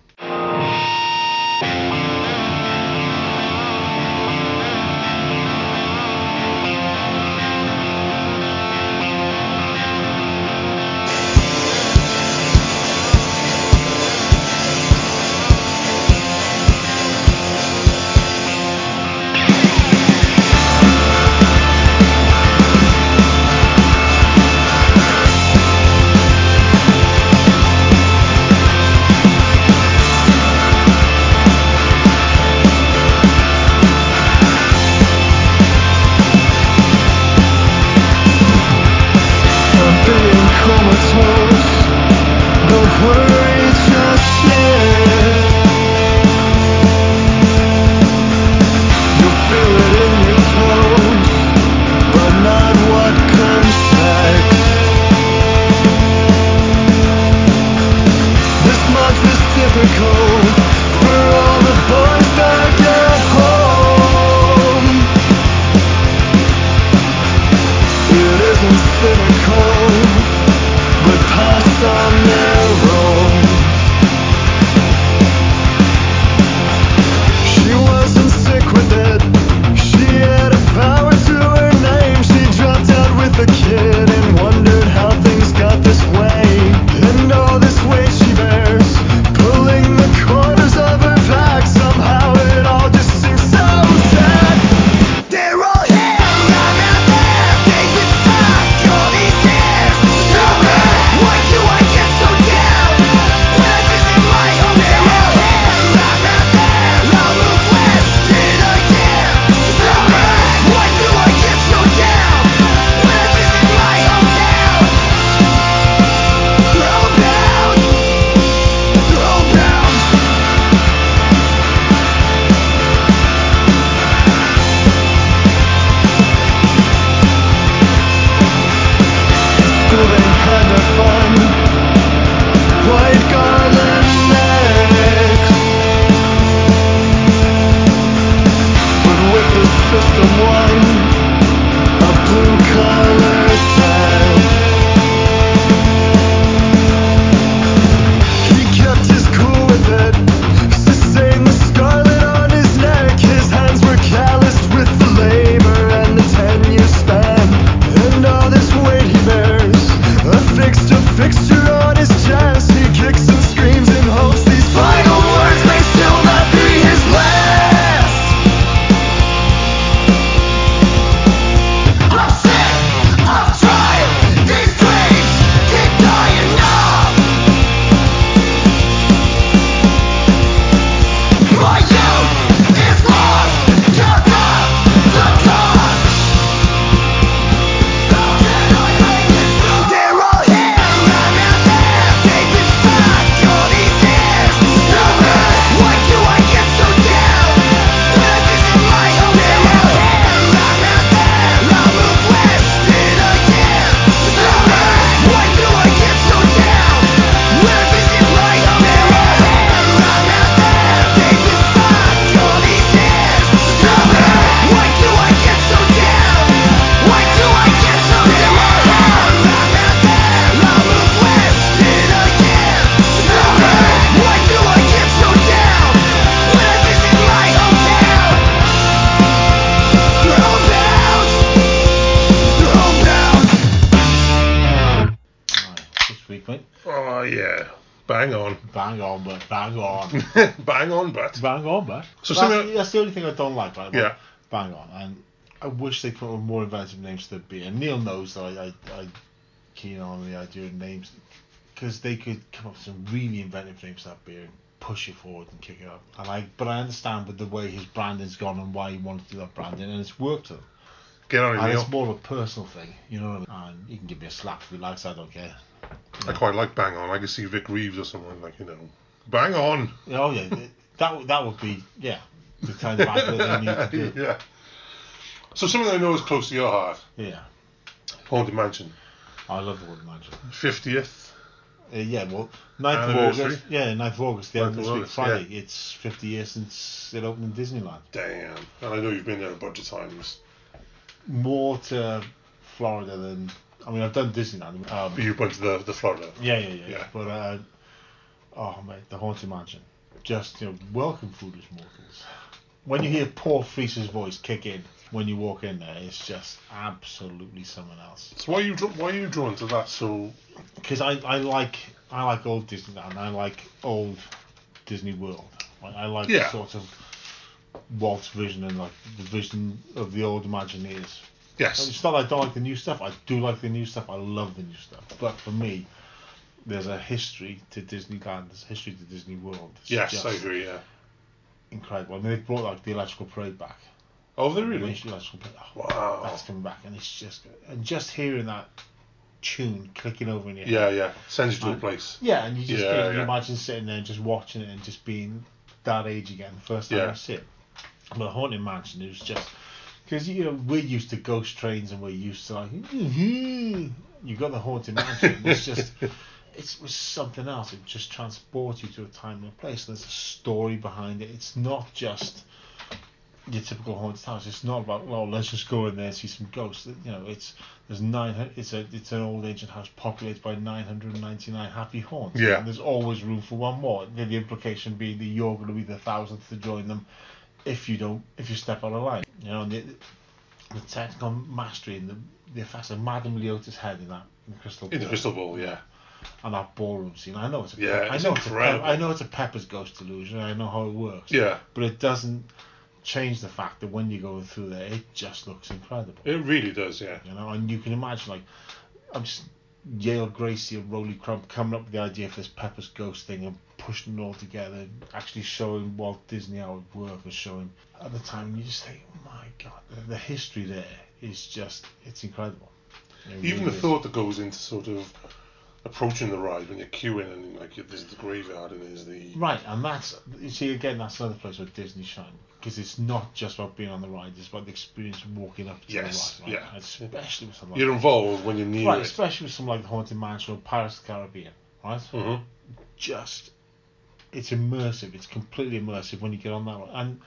Bang on, but. bang on, but. So that's, something- that's the only thing I don't like, right? about Yeah. Bang on. And I wish they put on more inventive names to the beer. And Neil knows that I, I, I keen on the idea of names because they could come up with some really inventive names to that beer and push it forward and kick it up. And I, but I understand with the way his branding's gone and why he wanted to do that branding, and it's worked for them. Get on it, And Neil. it's more of a personal thing, you know what I mean? And you can give me a slap if he likes, I don't care. I quite like Bang on. I could see Vic Reeves or someone like, you know. Bang on. Oh yeah, th- that would- that would be yeah the kind of [LAUGHS] advert they need to do. yeah. So something I know is close to your heart. Yeah, Haunted Mansion. I love the word magic. 50th. Uh, yeah, well, 9th of Anniversary? August. Yeah, 9th of August. The 9th end of of this week, August, Friday. It's 50 years since it opened in Disneyland. Damn. And I know you've been there a bunch of times. More to Florida than I mean, I've done Disneyland. Um, But you've been to the, the Florida. yeah, yeah, yeah, Yeah. But uh, oh mate, the Haunted Mansion. Just you know, welcome foolish mortals. When you hear Paul Frees's voice kick in when you walk in there, it's just absolutely someone else. So why are you dra- why are you drawn to that? So because I, I like I like old Disneyland. I like old Disney World. I, I like Yeah. sort of Walt's vision and like the vision of the old Imagineers. yes, It's not that I don't like the new stuff. I do like the new stuff. I love the new stuff. But for me, there's a history to Disneyland. There's a history to Disney World. It's yes, I agree. Yeah. Incredible. I mean, they've brought like the electrical parade back. Oh, they The really? electrical parade. Oh, Wow. That's coming back, and it's just and just hearing that tune clicking over in your head. Yeah, yeah. Sends you to a place. Yeah, and you just Yeah, can you yeah. imagine sitting there and just watching it and just being that age again, the first time Yeah. you see it. But Haunted Mansion, it was just because you know we're used to ghost trains and we're used to like [LAUGHS] you've got the Haunted Mansion. It's just [LAUGHS] it was something else. It just transports you to a time and a place. There's a story behind it. It's not just your typical haunted house. It's not about well, let's just go in there and see some ghosts. You know, it's there's nine. It's a it's an old ancient house populated by 999 happy haunts. Yeah. And there's always room for one more. The, the implication being that you're going to be the thousandth to join them if you don't if you step out of line. You know, and the, the technical mastery and the the effects of Madame Leota's head in that in the crystal In the ball crystal ball, yeah. And that ballroom scene. I know it's a Yeah, I it's know it's a incredible. I know it's a Pepper's ghost illusion. I know how it works. Yeah. But it doesn't change the fact that when you go through there, it just looks incredible. It really does, yeah. You know, and you can imagine like I'm just Yale Gracey and Rolly Crump coming up with the idea for this Pepper's ghost thing and pushing it all together, and actually showing Walt Disney how it worked and showing at the time. You just think, oh my god, the, the history there is just it's incredible. It Even really the is. thought that goes into sort of approaching the ride when you're queuing and like there's the graveyard and there's the Right, and that's you see again. That's another place where Disney shine because it's not just about being on the ride; it's about the experience of walking up to Yes, the ride. Right? yeah. especially with something like you're involved when you're near right, it. especially with something like the Haunted Mansion or Pirates of the Caribbean. Right, hmm just it's immersive. It's completely immersive when you get on that ride, and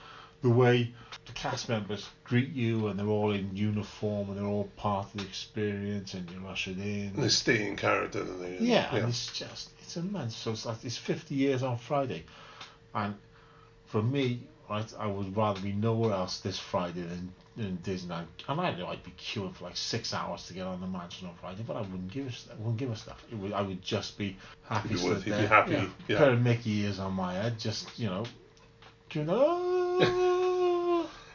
the way the cast members greet you, and they're all in uniform, and they're all part of the experience, and you're ushered in. And they stay in character and they Yeah, and it's just it's immense. So it's like it's 50 years on Friday, and for me, right, I would rather be nowhere else this Friday than in Disneyland. And I know I'd be queuing for like six hours to get on the mansion on Friday, but I wouldn't give a I wouldn't give a stuff. It would, I would just be happy. You'd be worth- you'd be happy, yeah, yeah. Pair of Mickey ears on my head, just you know, doing [LAUGHS] oh.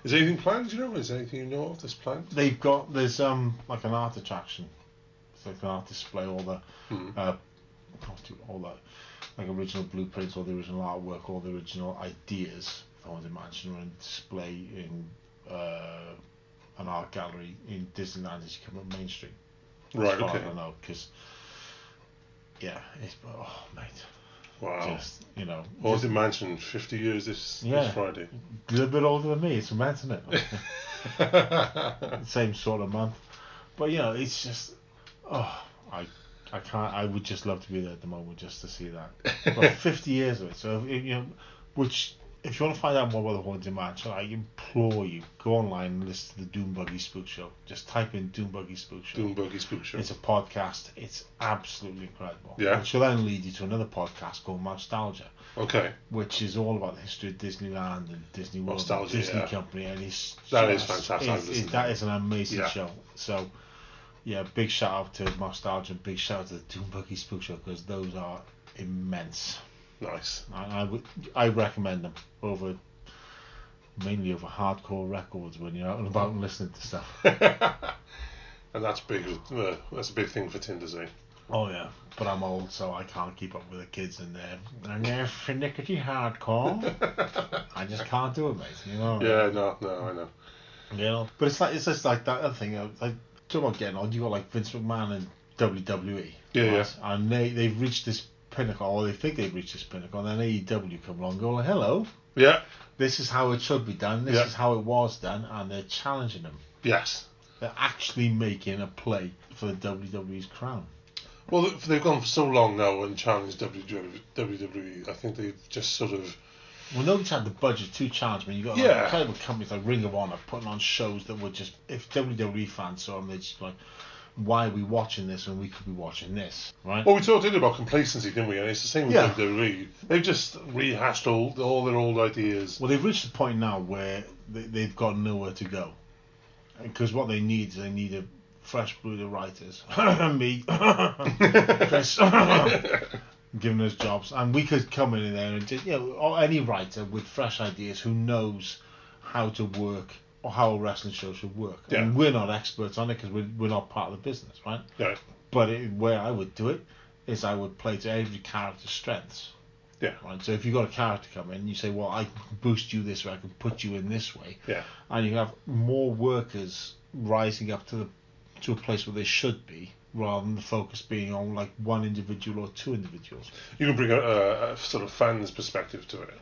Is there anything planned, do you know? Is there anything you know of that's planned? They've got there's um like an art attraction. It's like an art display, all the Hmm. uh, all the like original blueprints, all the original artwork, all the original ideas I to imagine are on display in uh, an art gallery in Disneyland as you come up Main Street. Right, okay. I know, because yeah, it's oh mate, Wow. just you know, Haunted Mansion, 50 years this, Yeah. this Friday. a little bit older than me. It's isn't it? [LAUGHS] Same sort of month, but you know, it's just oh, I I can't. I would just love to be there at the moment just to see that. [LAUGHS] But 50 years of it, so you know, which if you want to find out more about the Haunted Mansion, I implore you go online and listen to the Doom Buggy Spook Show. Just type in Doom Buggy Spook Show. Doom Buggy Spook Show. It's a podcast. It's absolutely incredible. Yeah. Which will then lead you to another podcast called Nostalgia, Okay. which is all about the history of Disneyland and Disney World, and Disney yeah. Company, and it's That is just- fantastic. I've it's- it- that is an amazing Yeah. show. So, yeah, big shout out to Nostalgia, and big shout out to the Doom Buggy Spook Show because those are immense. Nice. I, I would I recommend them over mainly over hardcore records when you're out and about and listening to stuff. [LAUGHS] and that's big. Uh, that's a big thing for Tindersay. Oh yeah, but I'm old, so I can't keep up with the kids and they're and they're finicky hardcore. [LAUGHS] I just can't do it, mate. You know. Yeah, no, no, I know. You know, but it's like it's just like that other thing. Like talk about getting old. You got like Vince McMahon and WWE. Yeah, yeah. And they they've reached this pinnacle, or they think they've reached this pinnacle, and then AEW come along, and go like, hello, Yeah. this is how it should be done. This Yeah. is how it was done, and they're challenging them. Yes. They're actually making a play for the WWE's crown. Well, they've gone for so long now and challenged WWE. I think they've just sort of Well, nobody's had the budget to challenge me. You've got Yeah. like, incredible companies like Ring of Honor putting on shows that were just if WWE fans saw them, they'd just be like, why are we watching this when we could be watching this, right? Well, we talked earlier about complacency, didn't we? And it's the same with Yeah. WWE. They've just rehashed all all their old ideas. Well, they've reached the point now where they, they've got nowhere to go. Because what they need is they need a fresh brood of writers. [COUGHS] Me. [LAUGHS] Chris. [COUGHS] giving us jobs. And we could come in there and just, you know, or any writer with fresh ideas who knows how to work or how a wrestling show should work. Yeah. And we're not experts on it because we're, we're not part of the business, right? Yeah. But it, where I would do it is I would play to every character's strengths. Yeah. Right. So if you've got a character come in, you say, well, I can boost you this way, I can put you in this way, Yeah. and you have more workers rising up to the to a place where they should be, rather than the focus being on like one individual or two individuals. You can bring a, a, a sort of fan's perspective to it.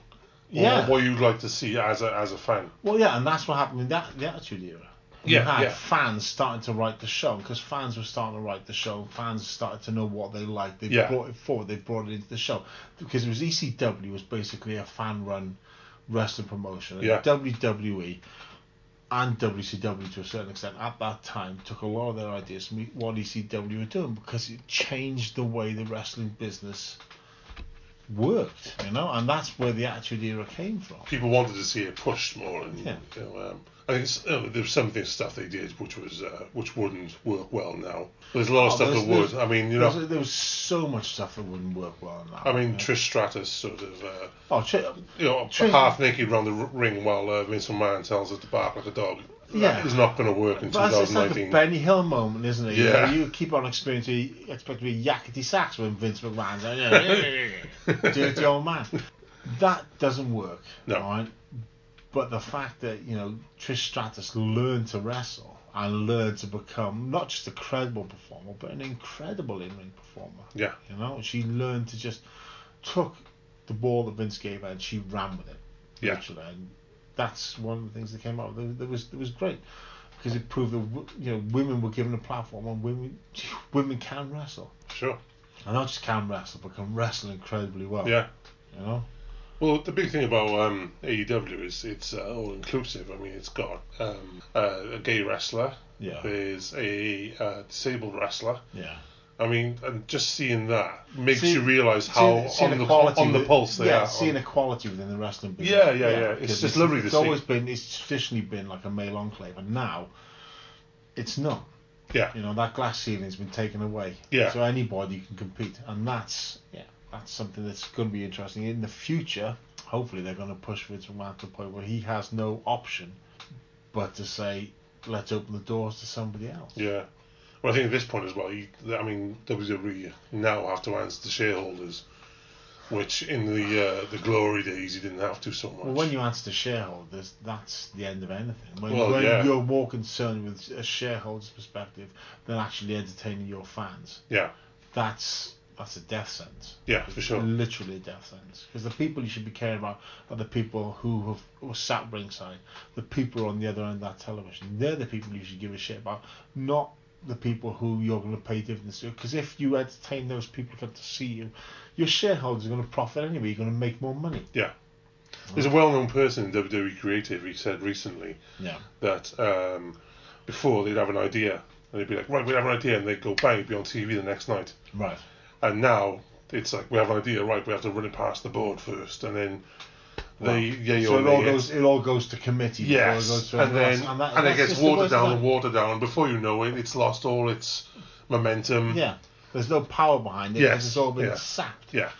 Or Yeah. What you'd like to see as a as a fan. Well, yeah, and that's what happened in that the Attitude Era. You Yeah, had yeah. fans starting to write the show because fans were starting to write the show. Fans started to know what they liked. They Yeah. brought it forward. They brought it into the show because it was ECW was basically a fan-run wrestling promotion. Yeah. WWE and WCW to a certain extent at that time took a lot of their ideas from what ECW were doing because it changed the way the wrestling business worked. You know, and that's where the Attitude Era came from. People wanted to see it pushed more, and Yeah. you know, um, I think uh, there's some things stuff they did which was uh, which wouldn't work well now. There's a lot of Oh, stuff that would. I mean, you know, there was so much stuff that wouldn't work well now. I mean, Yeah. Trish Stratus sort of. Uh, oh, Tri- you know, Trish- half naked around the r- ring while uh, Vince McMahon tells her to bark like a dog. Yeah. Is not going to work in but it's like a Benny Hill moment, isn't it? You Yeah. know, You, keep on experiencing, you expect to be yakety sax when Vince McMahon's like, dirty old man. [LAUGHS] That doesn't work. No. Right? But the fact that, you know, Trish Stratus learned to wrestle and learned to become not just a credible performer, but an incredible in ring performer. Yeah. You know, she learned to just took the ball that Vince gave her and she ran with it. Yeah. Literally. And that's one of the things that came out. That, that was that was great because it proved that you know women were given a platform and women [LAUGHS] women can wrestle. Sure. And not just can wrestle, but can wrestle incredibly well. Yeah. You know. Well, the big thing about um, AEW is it's uh, all inclusive. I mean, it's got um, uh, a gay wrestler. Yeah. There's a uh, disabled wrestler. Yeah. I mean, and just seeing that makes See- you realise how See- on the equality on the pulse they are. yeah, are. seeing on- equality within the wrestling business. Yeah, yeah, yeah. It's 'cause just lovely to it's see. always been, it's traditionally been like a male enclave, and now it's not. yeah, You know that glass ceiling's been taken away. Yeah. So anybody can compete, and that's yeah, that's something that's going to be interesting in the future. Hopefully, they're going to push Vince McMahon to the point where he has no option but to say, let's open the doors to somebody else. yeah. Well, I think at this point as well, you, I mean, WWE now have to answer to shareholders, which in the uh, the glory days you didn't have to so much. Well, when you answer to shareholders, that's the end of anything. When, Well, when yeah. you're more concerned with a shareholder's perspective than actually entertaining your fans, yeah, that's that's a death sentence. yeah, for sure. Literally a death sentence. Because the people you should be caring about are the people who have who sat ringside, the people on the other end of that television. They're the people you should give a shit about, not the people who you're going to pay dividends to. Because if you entertain those people who come to see you, your shareholders are going to profit anyway. You're going to make more money. Yeah. There's a well-known person in WWE Creative. He said recently Yeah. that um, before they'd have an idea and they'd be like, right, we have an idea, and they'd go bang, it'd be on TV the next night. Right. And now it's like we have an idea, right? We have to run it past the board first, and then they yeah, so it all goes. It all goes to committee. before it goes yes, to and then and, that- it gets watered down and watered down, and before you know it, it's lost all its momentum. Yeah. There's no power behind it. Yes, It's all been yeah. sapped. Yeah.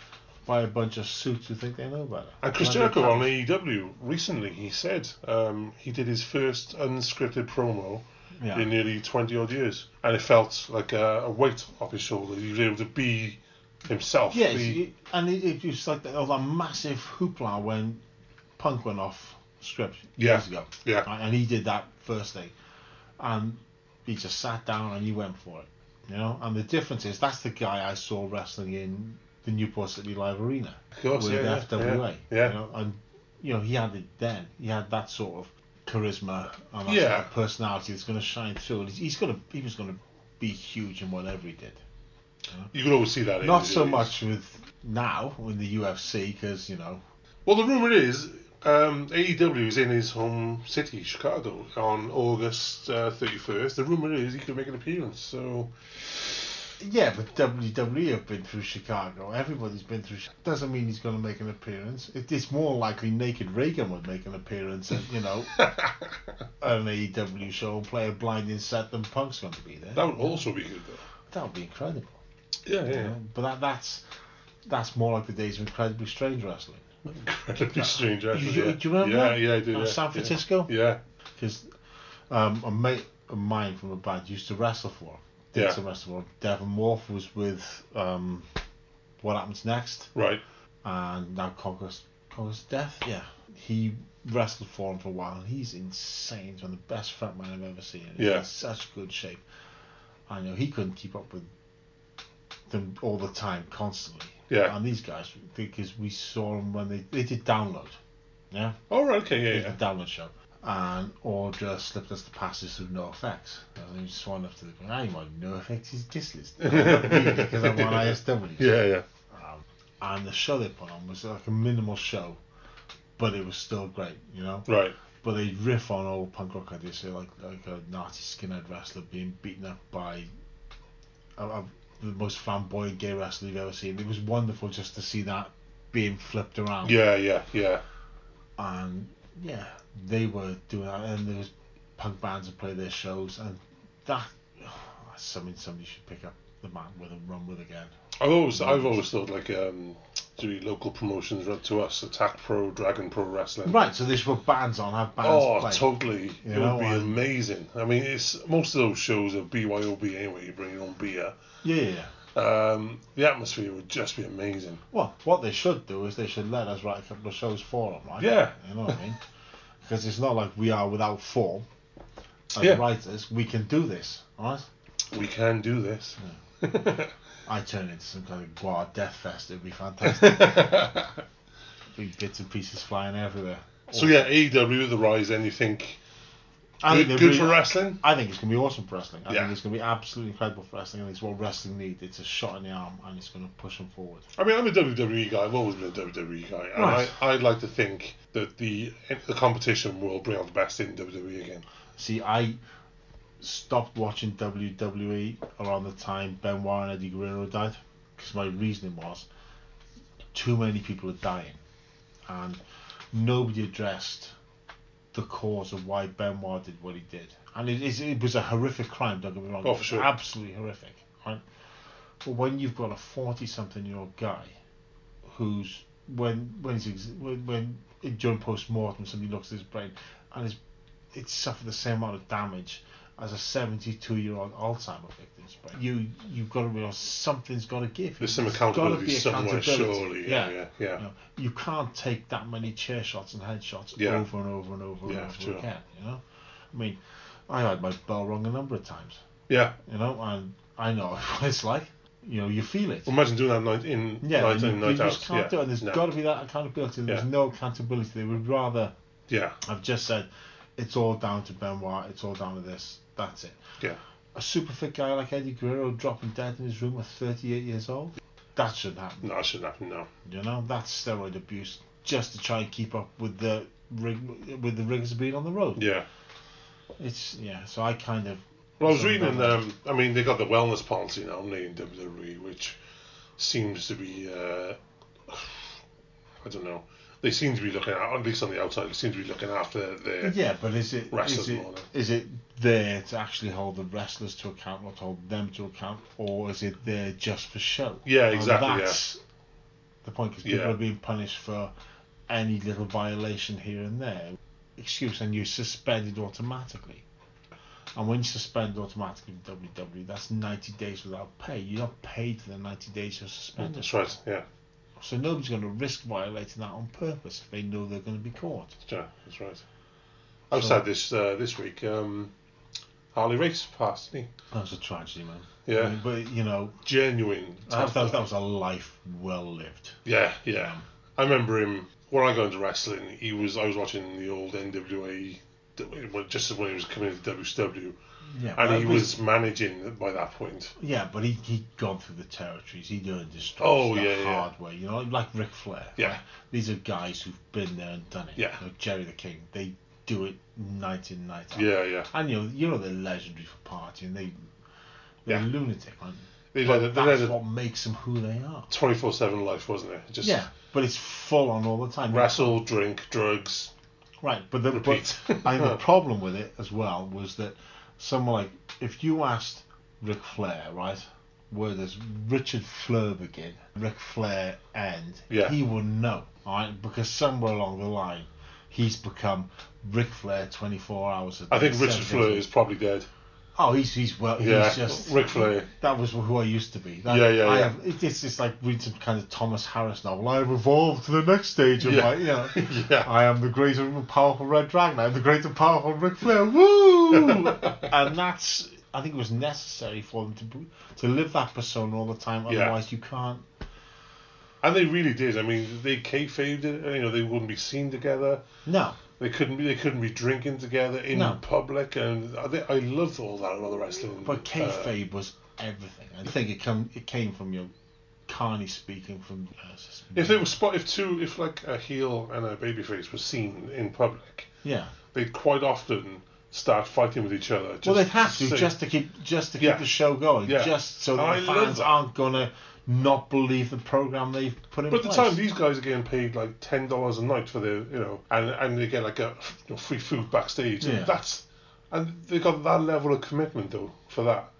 by a bunch of suits who think they know better. And Chris Jericho the on. AEW recently, he said um, he did his first unscripted promo Yeah. in nearly 20 odd years. And it felt like a, a weight off his shoulders. He was able to be himself. Yes, be, and it, it was like that, that massive hoopla when Punk went off script Yeah. years ago. Yeah. And he did that first day. And he just sat down and he went for it. You know? And the difference is that's the guy I saw wrestling in the Newport City Live Arena Of course, with yeah, yeah, FWA. yeah. You know? And you know, he had it then. He had that sort of charisma and that Yeah. sort of personality that's gonna shine through. And he's, he's gonna he was gonna be huge in whatever he did. You could always see that. Not so days. much with now in the UFC because you know Well, the rumor is um, AEW is in his home city, Chicago, on August uh, 31st. The rumor is he could make an appearance. So yeah, but WWE have been through Chicago. Everybody's been through. Doesn't mean he's going to make an appearance. It, it's more likely Naked Raygun would make an appearance at you know [LAUGHS] an AEW show and play a blinding set. Then Punk's going to be there. that would also be good, though. That would be incredible. Yeah, you yeah. know? But that that's that's more like the days of incredibly strange wrestling. Incredibly strange, actually. You- yeah. do you remember Yeah, yeah, I do. Yeah, San. Francisco? Yeah. because um, a mate of mine from a band used to wrestle for him. Did Yeah. some wrestle for him. Devon Morph was with um, What Happens Next, Right. and now Conquers Conquers Death. Yeah, he wrestled for him for a while, and he's insane. He's one of the best frontmen I've ever seen. He's Yeah. in such good shape. I know he couldn't keep up with them all the time, constantly. Yeah. And these guys, because we saw them when they they did download. Yeah Oh, right, okay, yeah, yeah. the download show. And or just slipped us the passes through NOFX. And he sworn up to the I want NOFX is kiss list. because I'm on [LAUGHS] ISW. Yeah, yeah. Um, and the show they put on was like a minimal show, but it was still great, you know. Right. But they riff on old punk rock ideas, so like like a Nazi skinhead wrestler being beaten up by a, a, the most flamboyant gay wrestler you've ever seen. It was wonderful just to see that being flipped around Yeah, yeah, yeah. and yeah, they were doing that, and there was punk bands that play their shows, and that [SIGHS] that's something somebody should pick up the mat with and run with again. I've always, I've always thought like um, do local promotions run to us, Attack Pro, Dragon Pro Wrestling. Right, so they should put bands on, have bands Oh, play. totally! You it know, would be and- amazing. I mean, it's most of those shows are BYOB anyway. You bring your own beer. Yeah, yeah, yeah. Um, the atmosphere would just be amazing. Well, what they should do is they should let us write a couple of shows for them, right? Yeah. You know what I mean? [LAUGHS] Because it's not like we are without form. As Yeah. writers, we can do this, alright? We can do this. [LAUGHS] I turn into some kind of Guard Death Fest, it'd be fantastic. [LAUGHS] Big bits and pieces flying everywhere. so yeah, AEW with the rise. Then you think I good, think good they're for wrestling? I think it's going to be awesome for wrestling. I Yeah. think it's going to be absolutely incredible for wrestling, and it's what wrestling needs. It's a shot in the arm, and it's going to push them forward. I mean, I'm a WWE guy. I've always been a WWE guy, and Right. I, I'd like to think that the the competition will bring out the best in WWE again. See, I stopped watching WWE around the time Benoit and Eddie Guerrero died, because my reasoning was too many people are dying, and nobody addressed the cause of why Benoit did what he did. And it, is, it was a horrific crime, don't get me wrong. Oh, for sure. Absolutely horrific. Right? But when you've got a 40 something year old guy who's, when when, he's, ex- when, when during post mortem, somebody looks at his brain and his, it suffered the same amount of damage as a 72 year old Alzheimer victim's brain. You, you've got to realize something's got to give. There's some accountability be somewhere, surely. Yeah, yeah, yeah. You, know, you can't take that many chair shots and head shots Yeah. over and over and over Yeah, and over sure. again. You know, I mean, I had my bell rung a number of times. Yeah. You know, and I know [LAUGHS] what it's like. You know, you feel it. Imagine doing that night in Yeah, night you, in, you night out. just can't yeah. do it. And there's no. got to be that accountability. There's no accountability. They would rather. Yeah, I've just said, it's all down to Benoit. It's all down to this. That's it. yeah. A super fit guy like Eddie Guerrero dropping dead in his room at 38 years old. That shouldn't happen. No, that shouldn't happen. No. You know, that's steroid abuse just to try and keep up with the rig, with the rigors of being on the road. Yeah. It's yeah. So I kind of Well, I was reading. Um, I mean, they got the wellness policy now in WWE, which seems to be. Uh, [SIGHS] I don't know. They seem to be looking at, at least on the outside, they seem to be looking after their. yeah. But is it Wrestlers is it and is it there to actually hold the wrestlers to account, not to hold them to account, or is it there just for show? Yeah, And exactly, That's the point because people Yeah. are being punished for any little violation here and there. Excuse, and you're suspended automatically. And when you suspend automatically with WWE, that's 90 days without pay. You're not paid for the 90 days you're suspended. That's right. Yeah, So nobody's going to risk violating that on purpose if they know they're going to be caught. yeah, that's right. I was So- sad this uh, this week. Um, Harley Race passed, didn't That was a tragedy, man. Yeah, I mean, but you know, genuine. that, that, was, that was a life well lived. Yeah, yeah. I remember him when I got into wrestling. He was I was watching the old NWA just when he was coming into WCW, Yeah, and he was managing by that point. Yeah, but he he'd gone through the territories. He'd earned his stripes Oh, the yeah, yeah. hard way. You know, like Ric Flair. Yeah. right? These are guys who've been there and done it. Yeah. You know, Jerry the King. They do it night in night out. Yeah, yeah. And you know, you know they're legendary for partying. They they're Yeah. lunatic, man. They But led, a- they that's what makes them who they are. twenty four seven life, wasn't it? Just Yeah, but it's full on all the time. wrestle, drink, drugs. Right, but the Repeat. but I think the [LAUGHS] problem with it as well was that someone like if you asked Ric Flair, right, where does Richard Fliehr begin, Ric Flair end, Yeah. he wouldn't know, right, because somewhere along the line he's become Ric Flair twenty four hours a day. I think Richard seven days a Fliehr is probably dead. Oh, he's he's well. Yeah, he's just Ric Flair. That was who I used to be. That, Yeah, yeah, I yeah. Have, it's just like reading some kind of Thomas Harris novel. I have evolved to the next stage of Yeah. my, you [LAUGHS] know. Yeah. I am the great and powerful Red Dragon. I am the great and powerful Ric Flair. Woo! [LAUGHS] and that's. I think it was necessary for them to to live that persona all the time. Yeah. Otherwise, you can't. And they really did. I mean, they kayfabed it. You know, they wouldn't be seen together. No. They couldn't be. They couldn't be drinking together in No. public. And I, I loved all that about the wrestling. But uh, kayfabe was everything. I think it come it came from your Carney speaking from. Uh, if they were spot, if two, if like a heel and a babyface were seen in public, yeah. they'd quite often start fighting with each other. Just well, they'd have to say- just to keep just to keep Yeah. the show going, Yeah. just so that I the love fans that. aren't gonna not believe the program they've put in place. But at the time, these guys are getting paid like ten dollars a night for their, you know, and and they get like a you know, free food backstage. Yeah. And that's and they got that level of commitment though for that.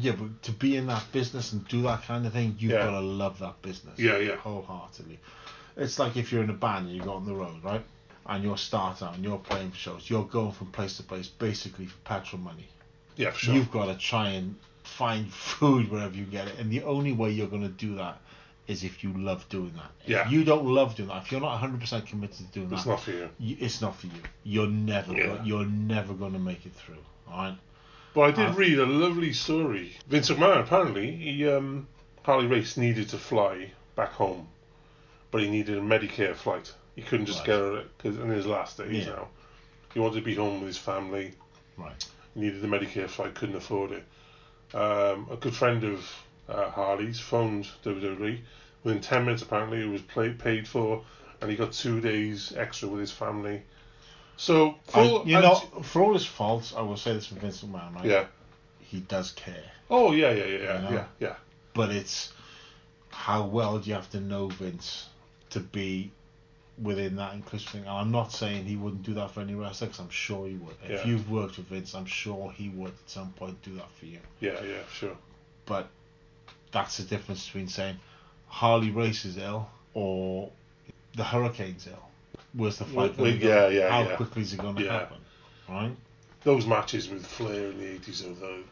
yeah, but to be in that business and do that kind of thing, you've Yeah. got to love that business. Yeah, yeah. wholeheartedly. It's like if you're in a band and you go on the road, right? And you're starting out and you're playing for shows, you're going from place to place basically for petrol money. Yeah, for sure. You've got to try and find food wherever you get it, and the only way you're going to do that is if you love doing that. If Yeah. you don't love doing that, if you're not 100% committed to doing it's that, not for you. you, it's not for you. You're never, Yeah. go- you're never going to make it through. All right. But I did Uh, read a lovely story. Vince McMahon apparently he um Harley Race needed to fly back home, but he needed a Medicare flight. He couldn't just Right. get it because in his last days Yeah. now, he wanted to be home with his family. Right. He needed the Medicare flight, couldn't afford it. Um, a good friend of uh, Harley's phoned WWE. Within ten minutes, apparently, it was play, paid for, and he got two days extra with his family. So, for all- you know, for all his faults, I will say this for Vince McMahon, right? yeah. He does care. Oh yeah, yeah, yeah, yeah, You know? yeah, yeah. but it's how well do you have to know Vince to be within that inclusive thing. And I'm not saying he wouldn't do that for any wrestler, because I'm sure he would. If Yeah. you've worked with Vince, I'm sure he would at some point do that for you. Yeah, yeah, sure. But that's the difference between saying Harley Race is ill or the Hurricane's ill. Where's the fight? Well, yeah, yeah, How yeah. quickly is it going to Yeah. happen? Right? Those matches with Flair in the eighties of the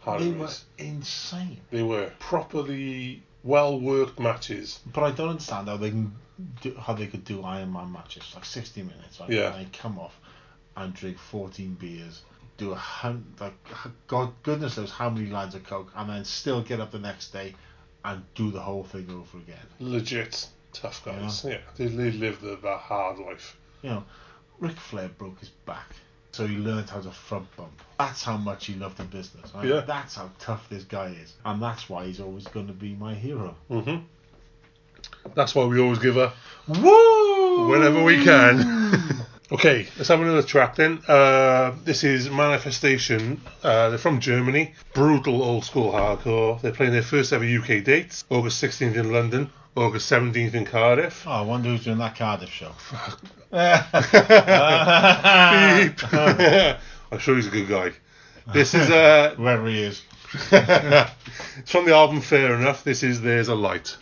Harley They were insane. they were properly well worked matches. But I don't understand how they can do, how they could do Iron Man matches like sixty minutes. Right? Yeah. And they come off and drink fourteen beers, do a hun like God goodness knows how many lines of coke, and then still get up the next day and do the whole thing over again. Legit tough guys. Yeah, they, they lived the, that hard life. You know, Ric Flair broke his back. So he learned how to front bump. That's how much he loved the business. Right? Yeah. That's how tough this guy is. And that's why he's always going to be my hero. hmm That's why we always give her Woo! whenever we can. [LAUGHS] okay, let's have another track then. Uh, this is Manifestation. Uh, they're from Germany. Brutal old school hardcore. They're playing their first ever UK dates. August 16th in London. August 17th in Cardiff. Oh, I wonder who's doing that Cardiff show. [LAUGHS] Beep. [LAUGHS] [LAUGHS] I'm sure he's a good guy. This is uh, Whoever he is. it's from the album Fair Enough. This is There's a Light.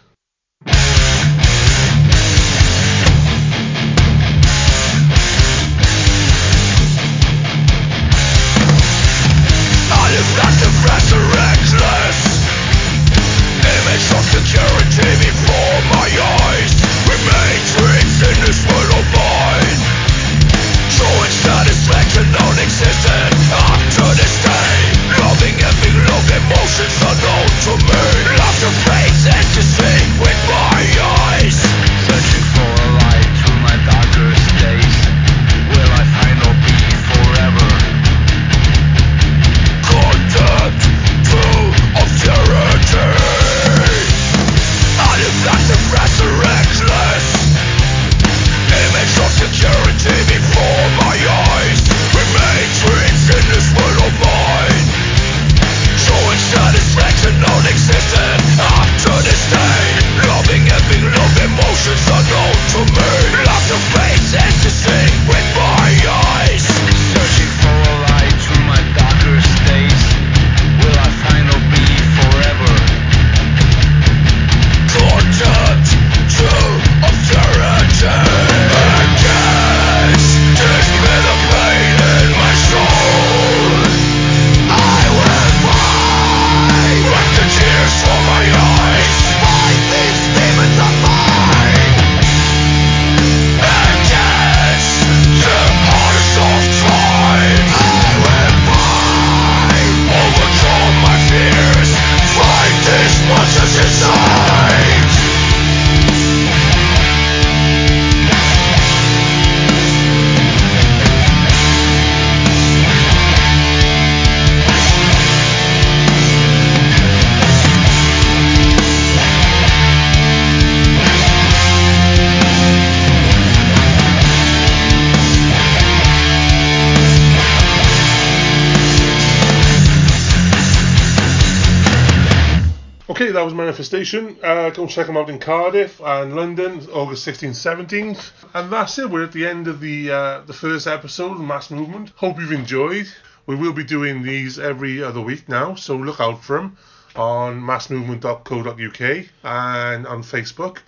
Was Uh, go check them out in Cardiff and London, August 16th, 17th. And that's it. We're at the end of the uh, the first episode of Mass Movement. Hope you've enjoyed. We will be doing these every other week now, so look out for them on massmovement.co.uk and on Facebook.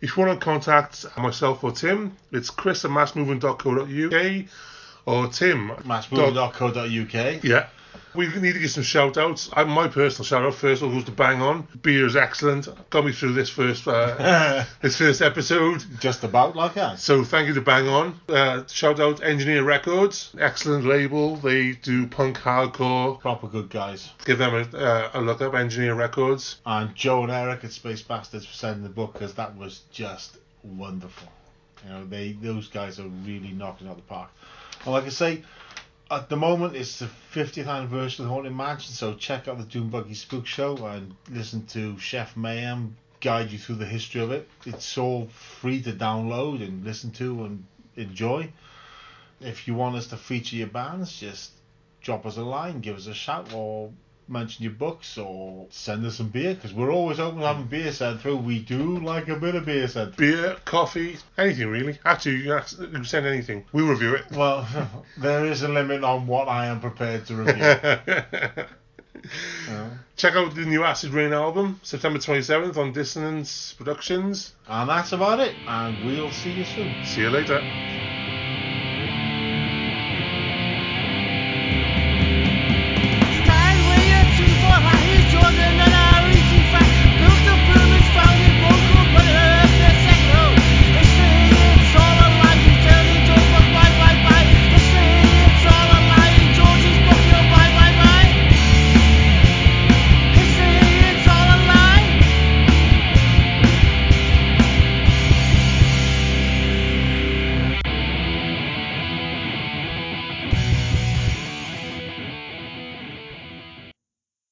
If you want to contact myself or Tim, it's chris at massmovement.co.uk or tim. Massmovement.co.uk. Yeah. We need to get some shout outs. I, my personal shout out first of all goes to Bang On. Beer is excellent. Got me through this first uh, [LAUGHS] this first episode. Just about like that. So thank you to Bang On. Uh, shout out Engineer Records. Excellent label. They do punk hardcore. Proper good guys. Give them a, uh, a look up, Engineer Records. And Joe and Eric at Space Bastards for sending the book because that was just wonderful. You know, they those guys are really knocking out the park. And like I say, at the moment it's the 50th anniversary of the Haunted Mansion, so check out the Doom Buggy Spook Show and listen to Chef Mayhem guide you through the history of it. It's all free to download and listen to and enjoy. If you want us to feature your bands, just drop us a line, give us a shout, or mention your books, or send us some beer because we're always open to having beer sent through. We do like a bit of beer sent. Beer, coffee, anything really. Actually, you can send anything. We'll review it. Well, [LAUGHS] there is a limit on what I am prepared to review. [LAUGHS] Check out the new Acid Reign album, September 27th on Dissonance Productions. And that's about it. And we'll see you soon. See you later.